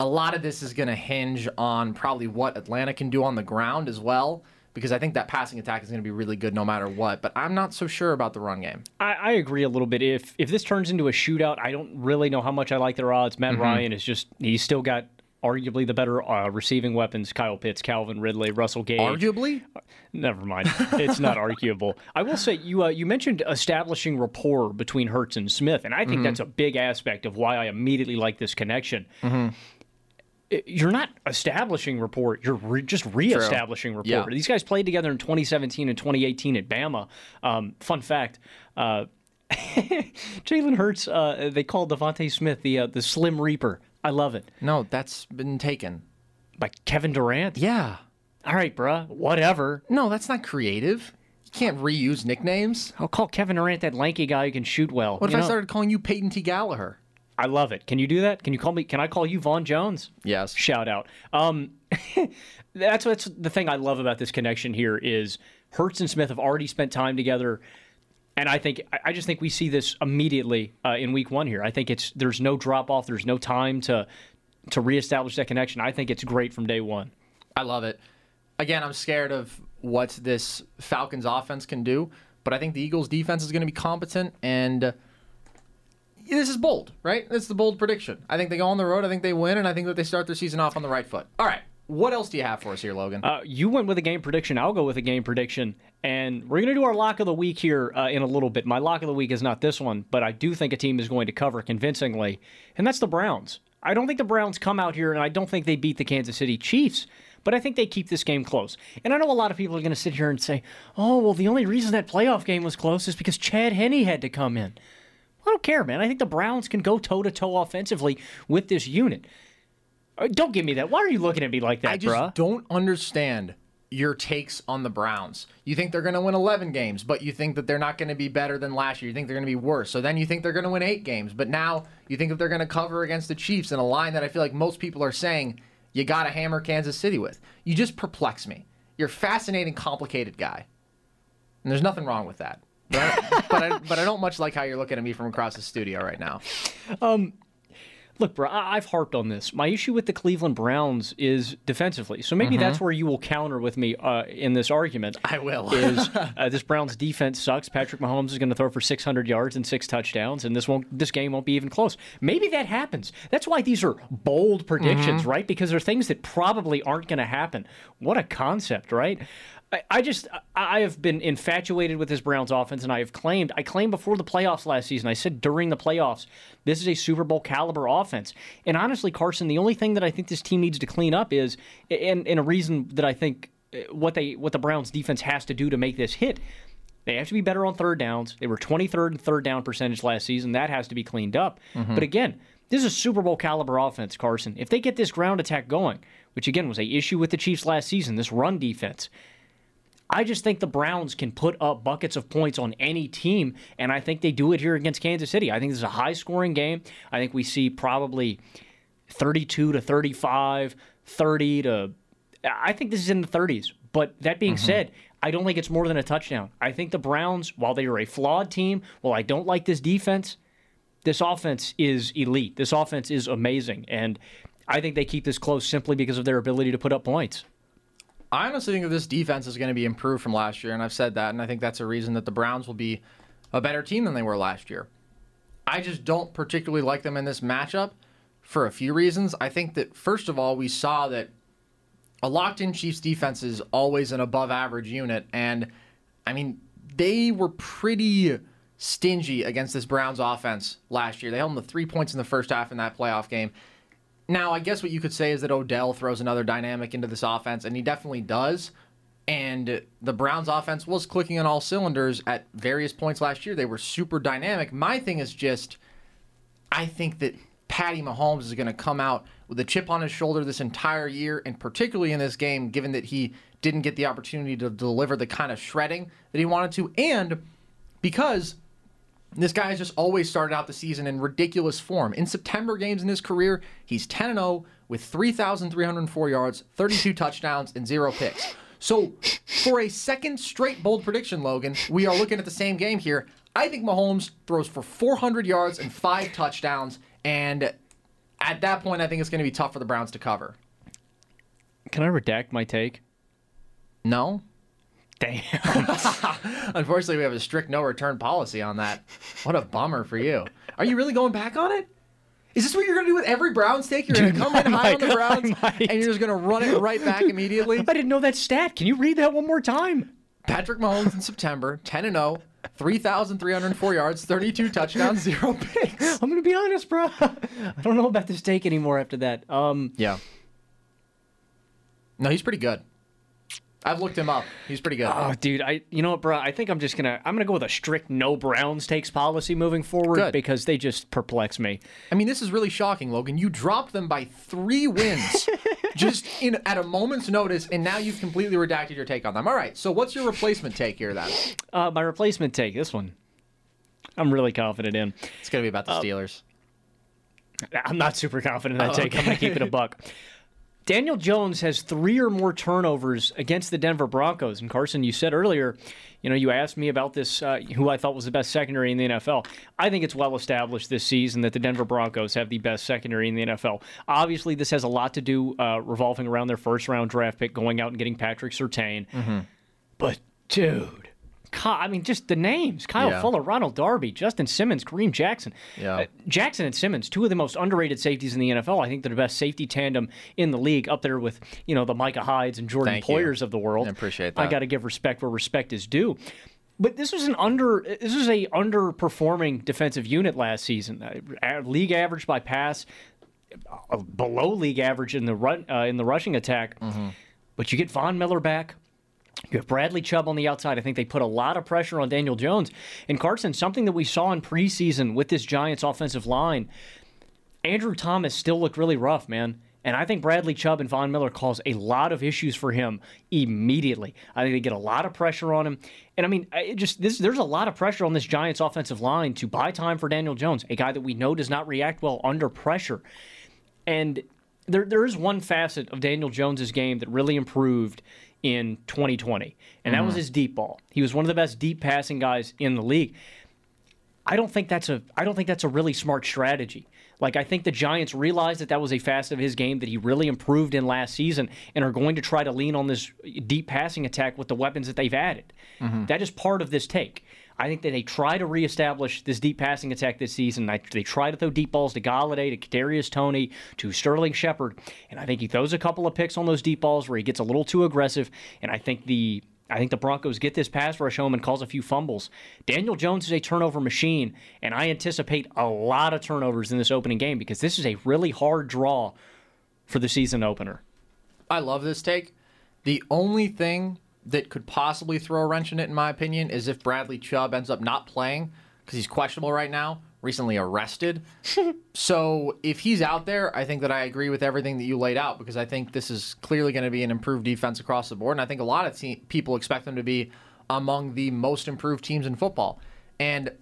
F: a lot of this is going to hinge on probably what Atlanta can do on the ground as well, because I think that passing attack is going to be really good no matter what. But I'm not so sure about the run game.
G: I, I agree a little bit. If if this turns into a shootout, I don't really know how much I like their odds. Matt Ryan is just he's still got arguably the better uh, receiving weapons. Kyle Pitts, Calvin Ridley, Russell Gage.
F: Arguably,
G: Never mind. It's not arguable. I will say you uh, you mentioned establishing rapport between Hurts and Smith, and I think that's a big aspect of why I immediately like this connection. I- You're not establishing rapport. You're re- just reestablishing rapport.
F: Yeah.
G: These guys played together in 2017 and 2018 at Bama. Um, fun fact. Uh, Jalen Hurts, uh, they called DeVonta Smith the uh, the Slim Reaper. I love it.
F: no, that's been taken.
G: By Kevin Durant.
F: Yeah.
G: All right, bruh. Whatever.
F: No, that's not creative. You can't reuse nicknames.
G: I'll call Kevin Durant that lanky guy who can shoot well.
F: What if
G: You
F: I started calling you Peyton T. Gallagher?
G: I love it. Can you do that? Can you call me? Can I call you Vaughn Jones?
F: Yes.
G: Shout out. Um, that's that's the thing I love about this connection here is Hurts and Smith have already spent time together, and I think I- just think we see this immediately uh, in Week One here. I think it's there's no drop off. There's no time to to reestablish that connection. I think it's great from day one.
F: I love it. Again, I'm scared of what this Falcons offense can do, but I think the Eagles defense is going to be competent and uh, this is bold, right? This is the bold prediction. I think they go on the road, I think they win, and I think that they start their season off on the right foot. All right. what else do you have for us here, Logan?
G: Uh, you went with a game prediction. I'll go with a game prediction. And we're going to do our lock of the week here uh, in a little bit. My lock of the week is not this one, but I do think a team is going to cover convincingly, and that's the Browns. I don't think the Browns come out here, and I don't think they beat the Kansas City Chiefs, but I think they keep this game close. And I know a lot of people are going to sit here and say, oh, well, the only reason that playoff game was close is because Chad Henne had to come in. I don't care, man. I think the Browns can go toe to toe offensively with this unit. Uh, Don't give me that. Why are you looking at me like that, bro?
F: I just
G: bruh?
F: don't understand your takes on the Browns. You think they're going to win 11 games, but you think that they're not going to be better than last year. You think they're going to be worse. So then you think they're going to win eight games, but now you think that they're going to cover against the Chiefs in a line that I feel like most people are saying you got to hammer Kansas City with. You just perplex me. You're a fascinating, complicated guy. And there's nothing wrong with that. But I, but, I, but I don't much like how you're looking at me from across the studio right now.
G: Look, bro, I- I've harped on this. My issue with the Cleveland Browns is defensively. So maybe that's where you will counter with me uh, in this argument.
F: I will.
G: is uh, this Browns defense sucks? Patrick Mahomes is going to throw for 600 yards and six touchdowns, and this won't. This game won't be even close. Maybe that happens. That's why these are bold predictions, right? Because they're things that probably aren't going to happen. What a concept, right? I, I just I have been infatuated with this Browns offense, and I have claimed I claimed before the playoffs last season. I said during the playoffs, this is a Super Bowl caliber offense. And honestly, Carson, the only thing that I think this team needs to clean up is, and, and a reason that I think uh, what they what the Browns defense has to do to make this hit. They have to be better on third downs. They were 23rd in third down percentage last season. That has to be cleaned up. But again, this is a Super Bowl caliber offense, Carson. If they get this ground attack going, which again was a issue with the Chiefs last season, this run defense, I just think the Browns can put up buckets of points on any team, and I think they do it here against Kansas City. I think this is a high scoring game. I think we see probably 32 to 35, 30 to. I think this is in the 30s. But that being mm-hmm. said, I don't think it's more than a touchdown. I think the Browns, while they are a flawed team, while I don't like this defense, this offense is elite. This offense is amazing. And I think they keep this close simply because of their ability to put up points.
F: I honestly think that this defense is going to be improved from last year, and I've said that, and I think that's a reason that the Browns will be a better team than they were last year. I just don't particularly like them in this matchup for a few reasons. I think that, first of all, we saw that a locked in Chiefs defense is always an above average unit, and I mean, they were pretty stingy against this Browns offense last year. They held them to three points in the first half in that playoff game. Now, I guess what you could say is that Odell throws another dynamic into this offense, and he definitely does. And the Browns offense was clicking on all cylinders at various points last year. They were super dynamic. My thing is just, I think that Patty Mahomes is going to come out with a chip on his shoulder this entire year, and particularly in this game, given that he didn't get the opportunity to deliver the kind of shredding that he wanted to, and because this guy has just always started out the season in ridiculous form. In September games in his career, he's 10 0 with 3,304 yards, 32 touchdowns, and zero picks. So, for a second straight bold prediction, Logan, we are looking at the same game here. I think Mahomes throws for 400 yards and five touchdowns, and at that point, I think it's going to be tough for the Browns to cover.
G: Can I redact my take?
F: No?
G: Damn.
F: Unfortunately, we have a strict no return policy on that. What a bummer for you. Are you really going back on it? Is this what you're going to do with every Browns take? You're going to come in
G: I
F: high on the Browns and you're just going to run it right back immediately?
G: I didn't know that stat. Can you read that one more time?
F: Patrick Mahomes in September, 10 and 0, 3,304 yards, 32 touchdowns, zero picks.
G: I'm gonna be honest, bro. I don't know about this take anymore after that. Um,
F: Yeah. No, he's pretty good. I've looked him up. He's pretty good.
G: oh, dude, I you know what, bro? I think I'm just gonna I'm gonna go with a strict no Browns takes policy moving forward
F: Good.
G: because they just perplex me.
F: I mean, this is really shocking, Logan. You dropped them by three wins just in at a moment's notice, and now you've completely redacted your take on them. All right, so what's your replacement take here then?
G: Uh, my replacement take, this one, I'm really confident in.
F: It's going to be about the Steelers.
G: I'm not super confident in that
F: Oh,
G: take. I'm going to keep it a buck. Daniel Jones has three or more turnovers against the Denver Broncos. And Carson, you said earlier, you know, you asked me about this, uh, who I thought was the best secondary in the NFL. I think it's well established this season that the Denver Broncos have the best secondary in the NFL. Obviously, this has a lot to do uh, revolving around their first round draft pick, going out and getting Patrick Surtain. But dude, I mean, just the names: Kyle
F: Yeah.
G: Fuller, Ronald Darby, Justin Simmons, Kareem Jackson.
F: Yeah.
G: Uh, Jackson and Simmons, two of the most underrated safeties in the NFL. I think they're the best safety tandem in the league, up there with you know the Micah Hydes and Jordan
F: Thank you.
G: Poyers of the world.
F: I appreciate that.
G: I got to give respect where respect is due. But this was an under. This was a underperforming defensive unit last season. Uh, league average by pass, uh, below league average in the run uh, in the rushing attack.
F: Mm-hmm.
G: But you get Von Miller back. You have Bradley Chubb on the outside. I think they put a lot of pressure on Daniel Jones. And Carson, something that we saw in preseason with this Giants offensive line, Andrew Thomas still looked really rough, man. And I think Bradley Chubb and Von Miller cause a lot of issues for him immediately. I think they get a lot of pressure on him. And I mean, just this there's a lot of pressure on this Giants offensive line to buy time for Daniel Jones, a guy that we know does not react well under pressure. And there there is one facet of Daniel Jones's game that really improved in 2020, and that was mm-hmm. his deep ball. He was one of the best deep passing guys in the league. I don't think that's a I don't think that's a really smart strategy. Like I think the Giants realized that that was a facet of his game that he really improved in last season and are going to try to lean on this deep passing attack with the weapons that they've added. Mm-hmm. That is part of this take. I think that they try to reestablish this deep passing attack this season. I- They try to throw deep balls to Golladay, to Kadarius Toney, to Sterling Shepard, and I think he throws a couple of picks on those deep balls where he gets a little too aggressive. And I think the I think the Broncos get this pass rush home and cause a few fumbles. Daniel Jones is a turnover machine, and I anticipate a lot of turnovers in this opening game because this is a really hard draw for the season opener.
F: I love this take. The only thing that could possibly throw a wrench in it, in my opinion, is if Bradley Chubb ends up not playing because he's questionable right now, recently arrested. so if he's out there, I think that I agree with everything that you laid out because I think this is clearly going to be an improved defense across the board, and I think a lot of te- people expect them to be among the most improved teams in football. And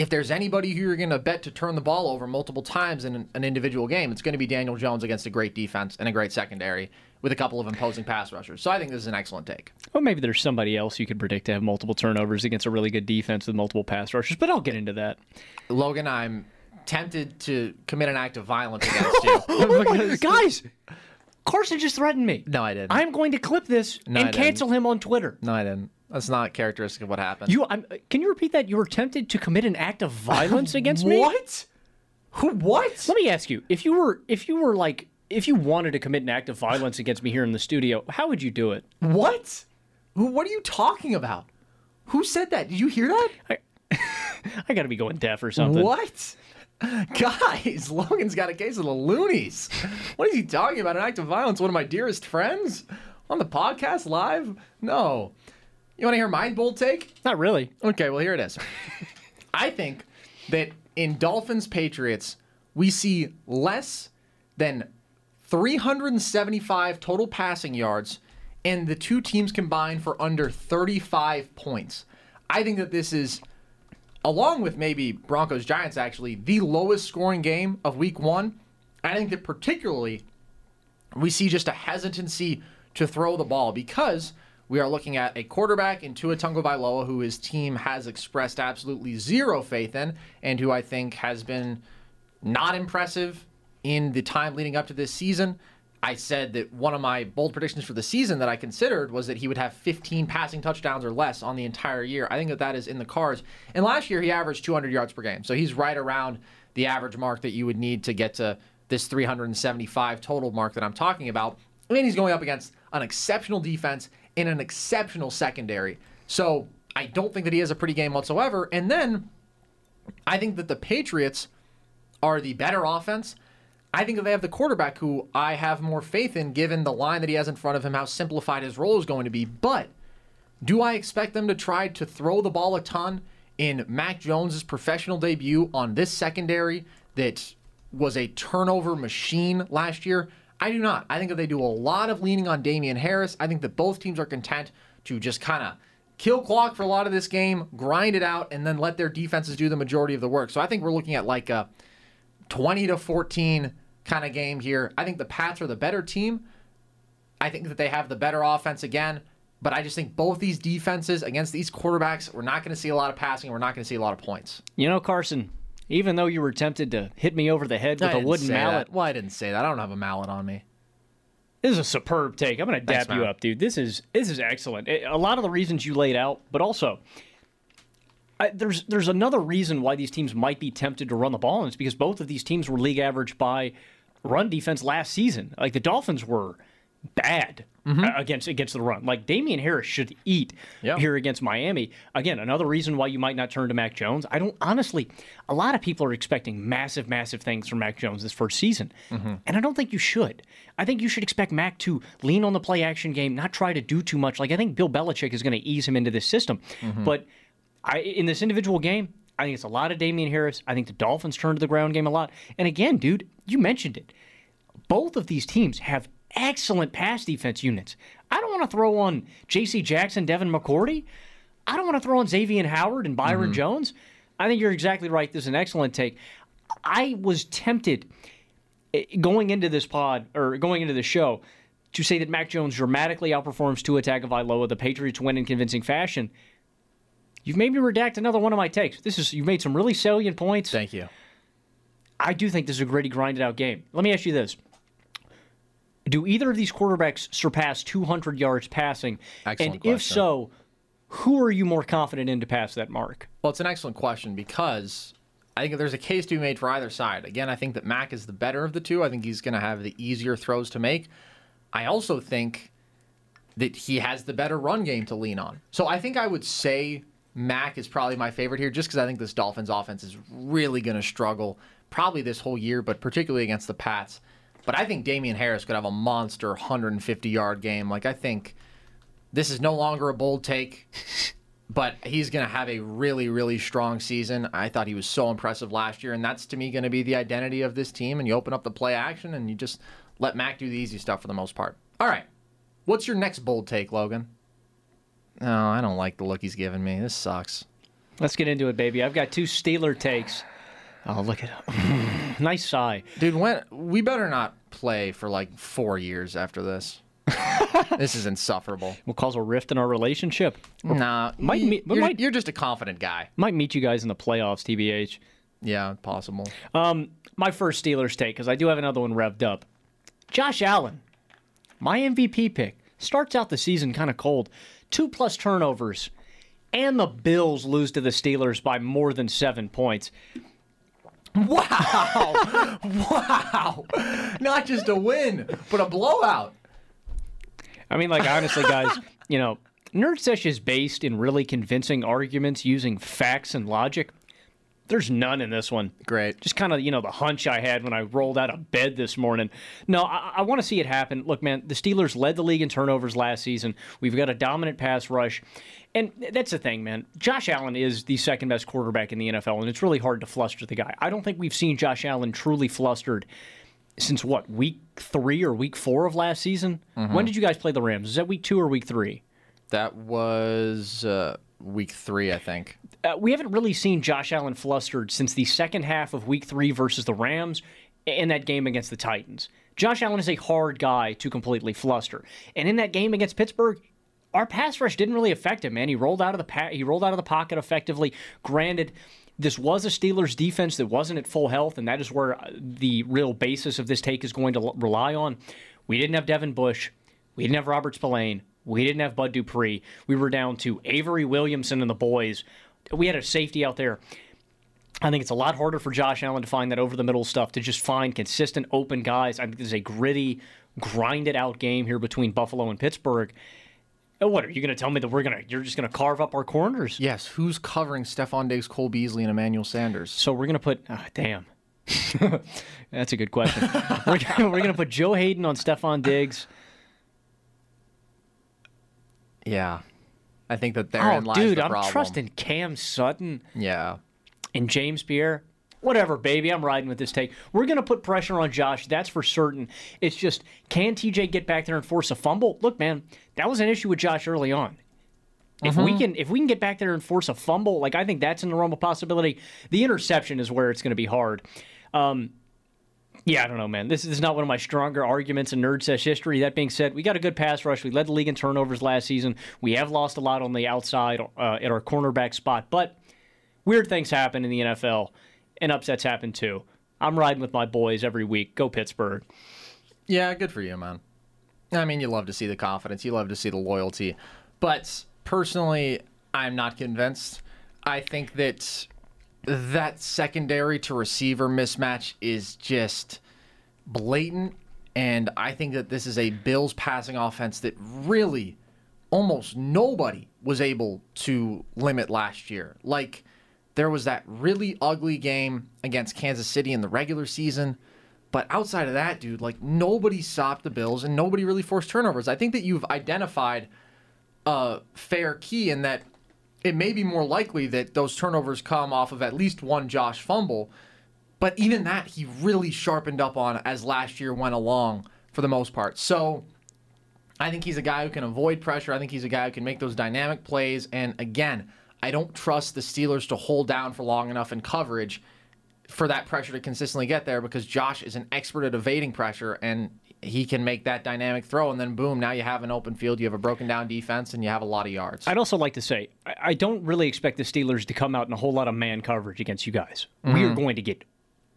F: if there's anybody who you're going to bet to turn the ball over multiple times in an, an individual game, it's going to be Daniel Jones against a great defense and a great secondary with a couple of imposing pass rushers. So I think this is an excellent take.
G: Well, maybe there's somebody else you could predict to have multiple turnovers against a really good defense with multiple pass rushers, but I'll get into that.
F: Logan, I'm tempted to commit an act of violence against you. because- oh
G: Guys, Carson just threatened me.
F: No, I didn't.
G: I'm going to clip this
F: No,
G: and cancel him on Twitter.
F: no, I didn't. That's not characteristic of what happened.
G: You, I'm, can you repeat that? You were tempted to commit an act of violence against me.
F: What? Who? What?
G: Let me ask you: if you were, if you were like, if you wanted to commit an act of violence against me here in the studio, how would you do it?
F: What? What are you talking about? Who said that? Did you hear that?
G: I, I got to be going deaf or something.
F: What? Guys, Logan's got a case of the loonies. What is he talking about? An act of violence? One of my dearest friends? On the podcast live? No. You want to hear my bold take?
G: Not really.
F: Okay, well, here it is. I think that in Dolphins Patriots, we see less than 375 total passing yards, and the two teams combined for under 35 points. I think that this is, along with maybe Broncos Giants, actually, the lowest scoring game of week one. I think that particularly we see just a hesitancy to throw the ball because we are looking at a quarterback in Tua Tagovailoa who his team has expressed absolutely zero faith in and who I think has been not impressive in the time leading up to this season. I said that one of my bold predictions for the season that I considered was that he would have 15 passing touchdowns or less on the entire year. I think that that is in the cards. And last year he averaged 200 yards per game. So he's right around the average mark that you would need to get to this 375 total mark that I'm talking about. And he's going up against an exceptional defense and an exceptional secondary. So I don't think that he has a pretty game whatsoever. And then I think that the Patriots are the better offense. I think that they have the quarterback who I have more faith in given the line that he has in front of him, how simplified his role is going to be. But do I expect them to try to throw the ball a ton in Mac Jones's professional debut on this secondary that was a turnover machine last year? I do not. I think that they do a lot of leaning on Damien Harris. I think that both teams are content to just kind of kill clock for a lot of this game, grind it out, and then let their defenses do the majority of the work. So I think we're looking at like a 20 to 14 kind of game here. I think the Pats are the better team. I think that they have the better offense again, but I just think both these defenses against these quarterbacks, we're not going to see a lot of passing. We're not going to see a lot of points.
G: You know, Carson, even though you were tempted to hit me over the head with a wooden mallet,
F: that. Well, I didn't say that. I don't have a mallet on me.
G: This is a superb take. I'm going to
F: Thanks,
G: dap you up, dude. This is this is excellent. Eh, A lot of the reasons you laid out, but also I, there's there's another reason why these teams might be tempted to run the ball, and it's because both of these teams were league average by run defense last season. Like the Dolphins were bad
F: Mm-hmm.
G: uh, against against the run. Like Damien Harris should eat
F: Yeah.
G: here against Miami. Again, another reason why you might not turn to Mac Jones. I don't honestly. A lot of people are expecting massive, massive things from Mac Jones this first season,
F: Mm-hmm.
G: and I don't think you should. I think you should expect Mac to lean on the play action game, not try to do too much. Like I think Bill Belichick is going to ease him into this system,
F: Mm-hmm.
G: but I in this individual game. I think it's a lot of Damien Harris. I think the Dolphins turn to the ground game a lot. And again, dude, you mentioned it both of these teams have excellent pass defense units. I don't want to throw on J.C. Jackson, Devin McCourty. I don't want to throw on Xavien Howard and Byron Jones. I think you're exactly right. This is an excellent take. I was tempted eh, going into this pod or going into the show to say that Mac Jones dramatically outperforms Tua Tagovailoa. The Patriots win in convincing fashion. You've made me redact another one of my takes. This is you've made some really salient points.
F: Thank you.
G: I do think this is a gritty, grinded out game. Let me ask you this. Do either of these quarterbacks surpass 200 yards passing?
F: Excellent
G: and if
F: question.
G: so, who are you more confident in to pass that mark?
F: Well, it's an excellent question because I think there's a case to be made for either side. Again, I think that Mac is the better of the two. I think he's going to have the easier throws to make. I also think that he has the better run game to lean on. So I think I would say Mac is probably my favorite here just because I think this Dolphins offense is really going to struggle probably this whole year, but particularly against the Pats. But I think Damien Harris could have a monster 150 yard game. Like, I think this is no longer a bold take but he's going to have a really, really strong season. I thought he was so impressive last year, and that's to me going to be the identity of this team. And you open up the play action, and you just let Mac do the easy stuff for the most part. All right, what's your next bold take, Logan? No, I don't like the look he's giving me. This sucks.
G: Let's get into it, baby. I've got two Steeler takes. Oh, look at him. nice sigh.
F: Dude, when we better not play for like four years after this. this is insufferable.
G: Will cause a rift in our relationship.
F: Nah,
G: Might
F: you-
G: me-
F: you're,
G: might-
F: you're just a confident guy.
G: Might meet you guys in the playoffs, TBH.
F: Yeah, possible.
G: Um, my first Steelers take, because I do have another one revved up. Josh Allen, my MVP pick, starts out the season kind of cold. Two plus turnovers, and the Bills lose to the Steelers by more than seven points.
F: Wow. wow. Not just a win, but a blowout.
G: I mean, like, honestly, guys, you know, Nerd Sesh is based in really convincing arguments using facts and logic. There's none in this one.
F: Great.
G: Just kind of, you know, the hunch I had when I rolled out of bed this morning. No, I, I want to see it happen. Look, man, the Steelers led the league in turnovers last season. We've got a dominant pass rush. And that's the thing, man. Josh Allen is the second best quarterback in the NFL, and it's really hard to fluster the guy. I don't think we've seen Josh Allen truly flustered since what, week three or week four of last season? When did you guys play the Rams? Is that week two or week three?
F: That was uh, week three, I think.
G: uh, we haven't really seen Josh Allen flustered since the second half of Week Three versus the Rams and that game against the Titans. Josh Allen is a hard guy to completely fluster, and in that game against Pittsburgh. Our pass rush didn't really affect him, man. He rolled out of the pa- he rolled out of the pocket effectively. Granted, this was a Steelers defense that wasn't at full health, and that is where uh, the real basis of this take is going to rely on. We didn't have Devin Bush, we didn't have Robert Spillane, we didn't have Bud Dupree. We were down to Avery Williamson and the boys. We had a safety out there. I think it's a lot harder for Josh Allen to find that over the middle stuff, to just find consistent open guys. I think this is a gritty, grinded out game here between Buffalo and Pittsburgh. Uh, What are you going to tell me that we're going to? You're just going to carve up our corners?
F: Yes, who's covering Stefon Diggs, Cole Beasley, and Emmanuel Sanders?
G: So we're going to put. ah, damn. That's a good question. we're gonna, we're going to put Joe Haden on Stefon Diggs.
F: Yeah. I think that therein
G: oh,
F: lies
G: dude,
F: the
G: I'm trusting Cam Sutton
F: Yeah.
G: and James Pierre. Whatever, baby. I'm riding with this take. We're going to put pressure on Josh. That's for certain. It's just, can TJ get back there and force a fumble? Look, man, that was an issue with Josh early on. If we can, if we can get back there and force a fumble, like I think that's in the realm of possibility. The interception is where it's going to be hard. Um, yeah, I don't know, man. This is not one of my stronger arguments in Nerd Sesh history. That being said, we got a good pass rush. We led the league in turnovers last season. We have lost a lot on the outside uh, at our cornerback spot, but weird things happen in the NFL, and upsets happen too. I'm riding with my boys every week. Go Pittsburgh.
F: Yeah, good for you, man. I mean, you love to see the confidence, you love to see the loyalty. But personally, I'm not convinced. I think that that secondary to receiver mismatch is just blatant. And I think that this is a Bills passing offense that really almost nobody was able to limit last year. Like, there was that really ugly game against Kansas City in the regular season. But outside of that, dude, like nobody stopped the Bills and nobody really forced turnovers. I think that you've identified a fair key in that it may be more likely that those turnovers come off of at least one Josh fumble. But even that, he really sharpened up on as last year went along for the most part. So I think he's a guy who can avoid pressure. I think he's a guy who can make those dynamic plays. And again, I don't trust the Steelers to hold down for long enough in coverage for that pressure to consistently get there because Josh is an expert at evading pressure and he can make that dynamic throw and then boom now you have an open field you have a broken down defense and you have a lot of yards.
G: I'd also like to say I don't really expect the Steelers to come out in a whole lot of man coverage against you guys. Mm-hmm. we are going to get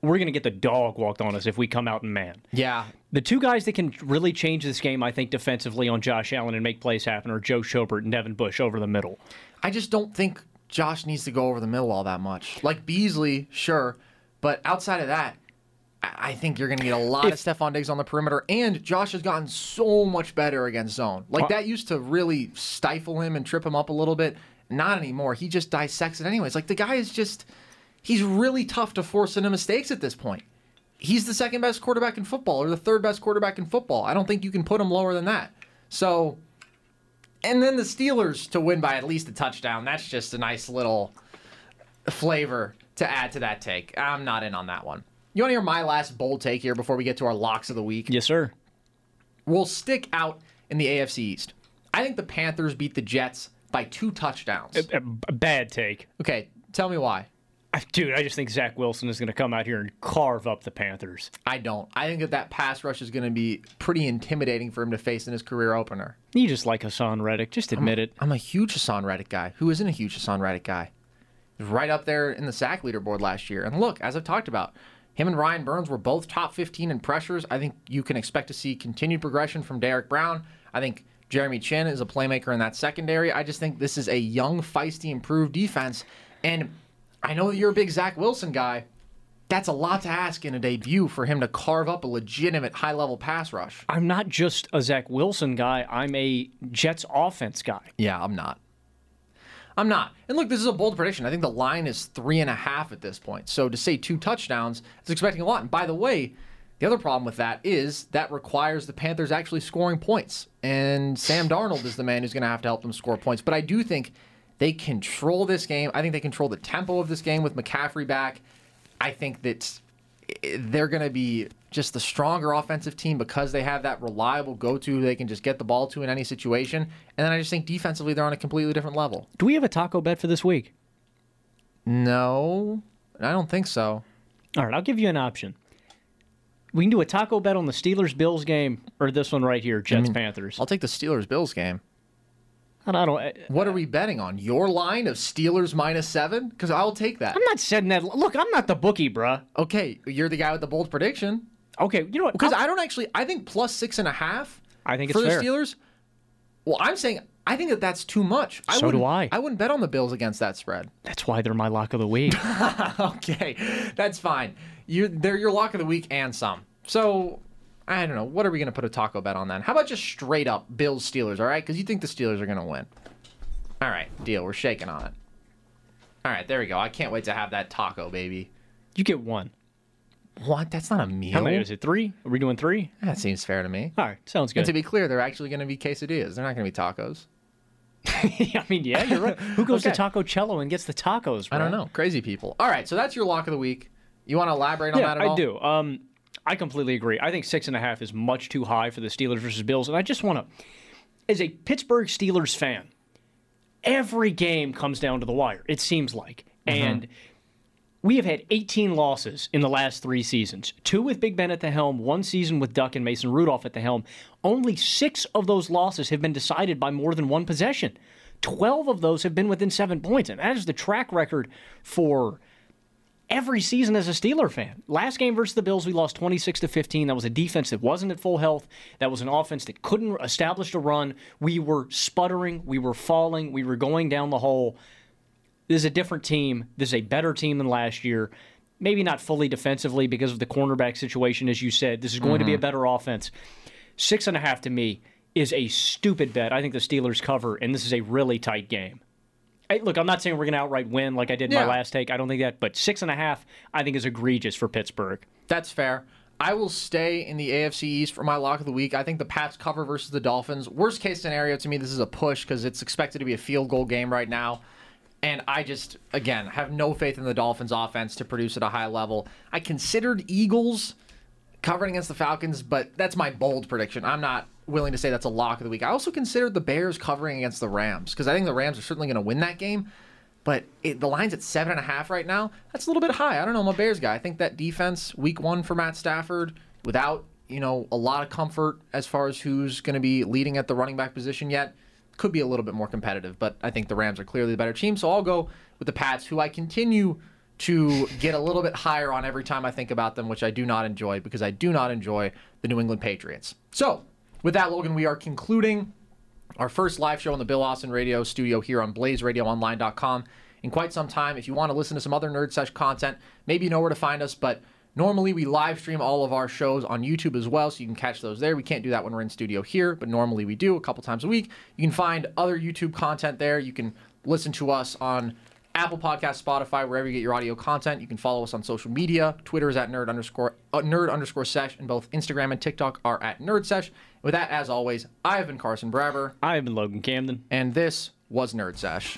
G: we're going to get the dog walked on us if we come out in man.
F: Yeah.
G: The two guys that can really change this game I think defensively on Josh Allen and make plays happen are Joe Schobert and Devin Bush over the middle.
F: I just don't think Josh needs to go over the middle all that much. Like Beasley sure but outside of that, I think you're going to get a lot if, of Stefon Diggs on the perimeter, and Josh has gotten so much better against zone. Like that used to really stifle him and trip him up a little bit. Not anymore. He just dissects it anyways. Like the guy is just, he's really tough to force into mistakes at this point. He's the second best quarterback in football or the third best quarterback in football. I don't think you can put him lower than that. So, and then the Steelers to win by at least a touchdown. That's just a nice little flavor to add to that take. I'm not in on that one. You want to hear my last bold take here before we get to our locks of the week?
G: Yes, sir.
F: We'll stick out in the AFC East. I think the Panthers beat the Jets by two touchdowns.
G: A, a, bad take.
F: Okay, tell me why.
G: Dude, I just think Zach Wilson is going to come out here and carve up the Panthers.
F: I don't. I think that that pass rush is going to be pretty intimidating for him to face in his career opener.
G: You just like Haason Reddick. Just admit
F: I'm,
G: it.
F: I'm a huge Haason Reddick guy. Who isn't a huge Haason Reddick guy? right up there in the sack leaderboard last year. And look, as I've talked about, him and Brian Burns were both top 15 in pressures. I think you can expect to see continued progression from Derrick Brown. I think Jeremy Chinn is a playmaker in that secondary. I just think this is a young, feisty, improved defense. And I know that you're a big Zach Wilson guy. That's a lot to ask in a debut for him to carve up a legitimate high level pass rush.
G: I'm not just a Zach Wilson guy, I'm a Jets offense guy.
F: Yeah, I'm not. I'm not. And look, this is a bold prediction. I think the line is three and a half at this point. So to say two touchdowns is expecting a lot. And by the way, the other problem with that is that requires the Panthers actually scoring points. And Sam Darnold is the man who's going to have to help them score points. But I do think they control this game. I think they control the tempo of this game with McCaffrey back. I think that they're going to be just the stronger offensive team because they have that reliable go to they can just get the ball to in any situation. And then I just think defensively they're on a completely different level.
G: Do we have a taco bet for this week?
F: No, I don't think so.
G: All right, I'll give you an option. We can do a taco bet on the Steelers Bills game or this one right here, Jets I mean, Panthers.
F: I'll take the Steelers Bills game.
G: I don't. I,
F: what are we betting on? Your line of Steelers minus seven? Because I'll take that.
G: I'm not setting that. Look, I'm not the bookie, bruh.
F: Okay, you're the guy with the bold prediction.
G: Okay, you know what?
F: Because I don't actually. I think plus six and a half.
G: I think
F: for
G: the
F: fair. Steelers. Well, I'm saying I think that that's too much. I
G: so do I.
F: I wouldn't bet on the Bills against that spread.
G: That's why they're my lock of the week.
F: okay, that's fine. You, they're your lock of the week and some. So I don't know. What are we going to put a taco bet on then? How about just straight up Bills Steelers? All right, because you think the Steelers are going to win. All right, deal. We're shaking on it. All right, there we go. I can't wait to have that taco, baby.
G: You get one.
F: What? That's not a meal.
G: How many is it? Three? Are we doing three?
F: That seems fair to me.
G: All right, sounds good.
F: And to be clear, they're actually going to be quesadillas. They're not going to be tacos.
G: I mean, yeah, you're right. Who goes okay. to Taco Cello and gets the tacos? Bro?
F: I don't know. Crazy people. All right, so that's your lock of the week. You want to elaborate on
G: yeah,
F: that at all?
G: I do. Um, I completely agree. I think six and a half is much too high for the Steelers versus Bills, and I just want to, as a Pittsburgh Steelers fan, every game comes down to the wire. It seems like, mm-hmm. and we have had 18 losses in the last three seasons. Two with Big Ben at the helm, one season with Duck and Mason Rudolph at the helm. Only six of those losses have been decided by more than one possession. 12 of those have been within seven points, and that is the track record for every season as a Steeler fan. Last game versus the Bills, we lost 26 to 15. That was a defense that wasn't at full health. That was an offense that couldn't establish a run. We were sputtering. We were falling. We were going down the hole. This is a different team. This is a better team than last year. Maybe not fully defensively because of the cornerback situation, as you said. This is going mm-hmm. to be a better offense. Six and a half to me is a stupid bet. I think the Steelers cover, and this is a really tight game. Hey, look, I'm not saying we're going to outright win like I did in yeah. my last take. I don't think that, but six and a half, I think is egregious for Pittsburgh.
F: That's fair. I will stay in the AFC East for my lock of the week. I think the Pats cover versus the Dolphins. Worst case scenario to me, this is a push because it's expected to be a field goal game right now. And I just, again, have no faith in the Dolphins offense to produce at a high level. I considered Eagles covering against the Falcons, but that's my bold prediction. I'm not willing to say that's a lock of the week. I also considered the Bears covering against the Rams because I think the Rams are certainly going to win that game. But it, the line's at seven and a half right now. That's a little bit high. I don't know. I'm a Bears guy. I think that defense, week one for Matt Stafford, without you know a lot of comfort as far as who's going to be leading at the running back position yet, could be a little bit more competitive. But I think the Rams are clearly the better team. So I'll go with the Pats, who I continue to get a little bit higher on every time I think about them, which I do not enjoy because I do not enjoy the New England Patriots. So with that, Logan, we are concluding our first live show on the Bill Austin Radio studio here on BlazeRadioOnline.com in quite some time. If you want to listen to some other Nerd Sesh content, maybe you know where to find us, but normally we live stream all of our shows on YouTube as well, so you can catch those there. We can't do that when we're in studio here, but normally we do a couple times a week. You can find other YouTube content there. You can listen to us on Apple Podcast, Spotify, wherever you get your audio content. You can follow us on social media. Twitter is at nerd underscore uh, nerd underscore sesh, and both Instagram and TikTok are at nerd sesh. With that, as always, I have been Carson Braver.
G: I have been Logan Camden.
F: And this was Nerd Sesh.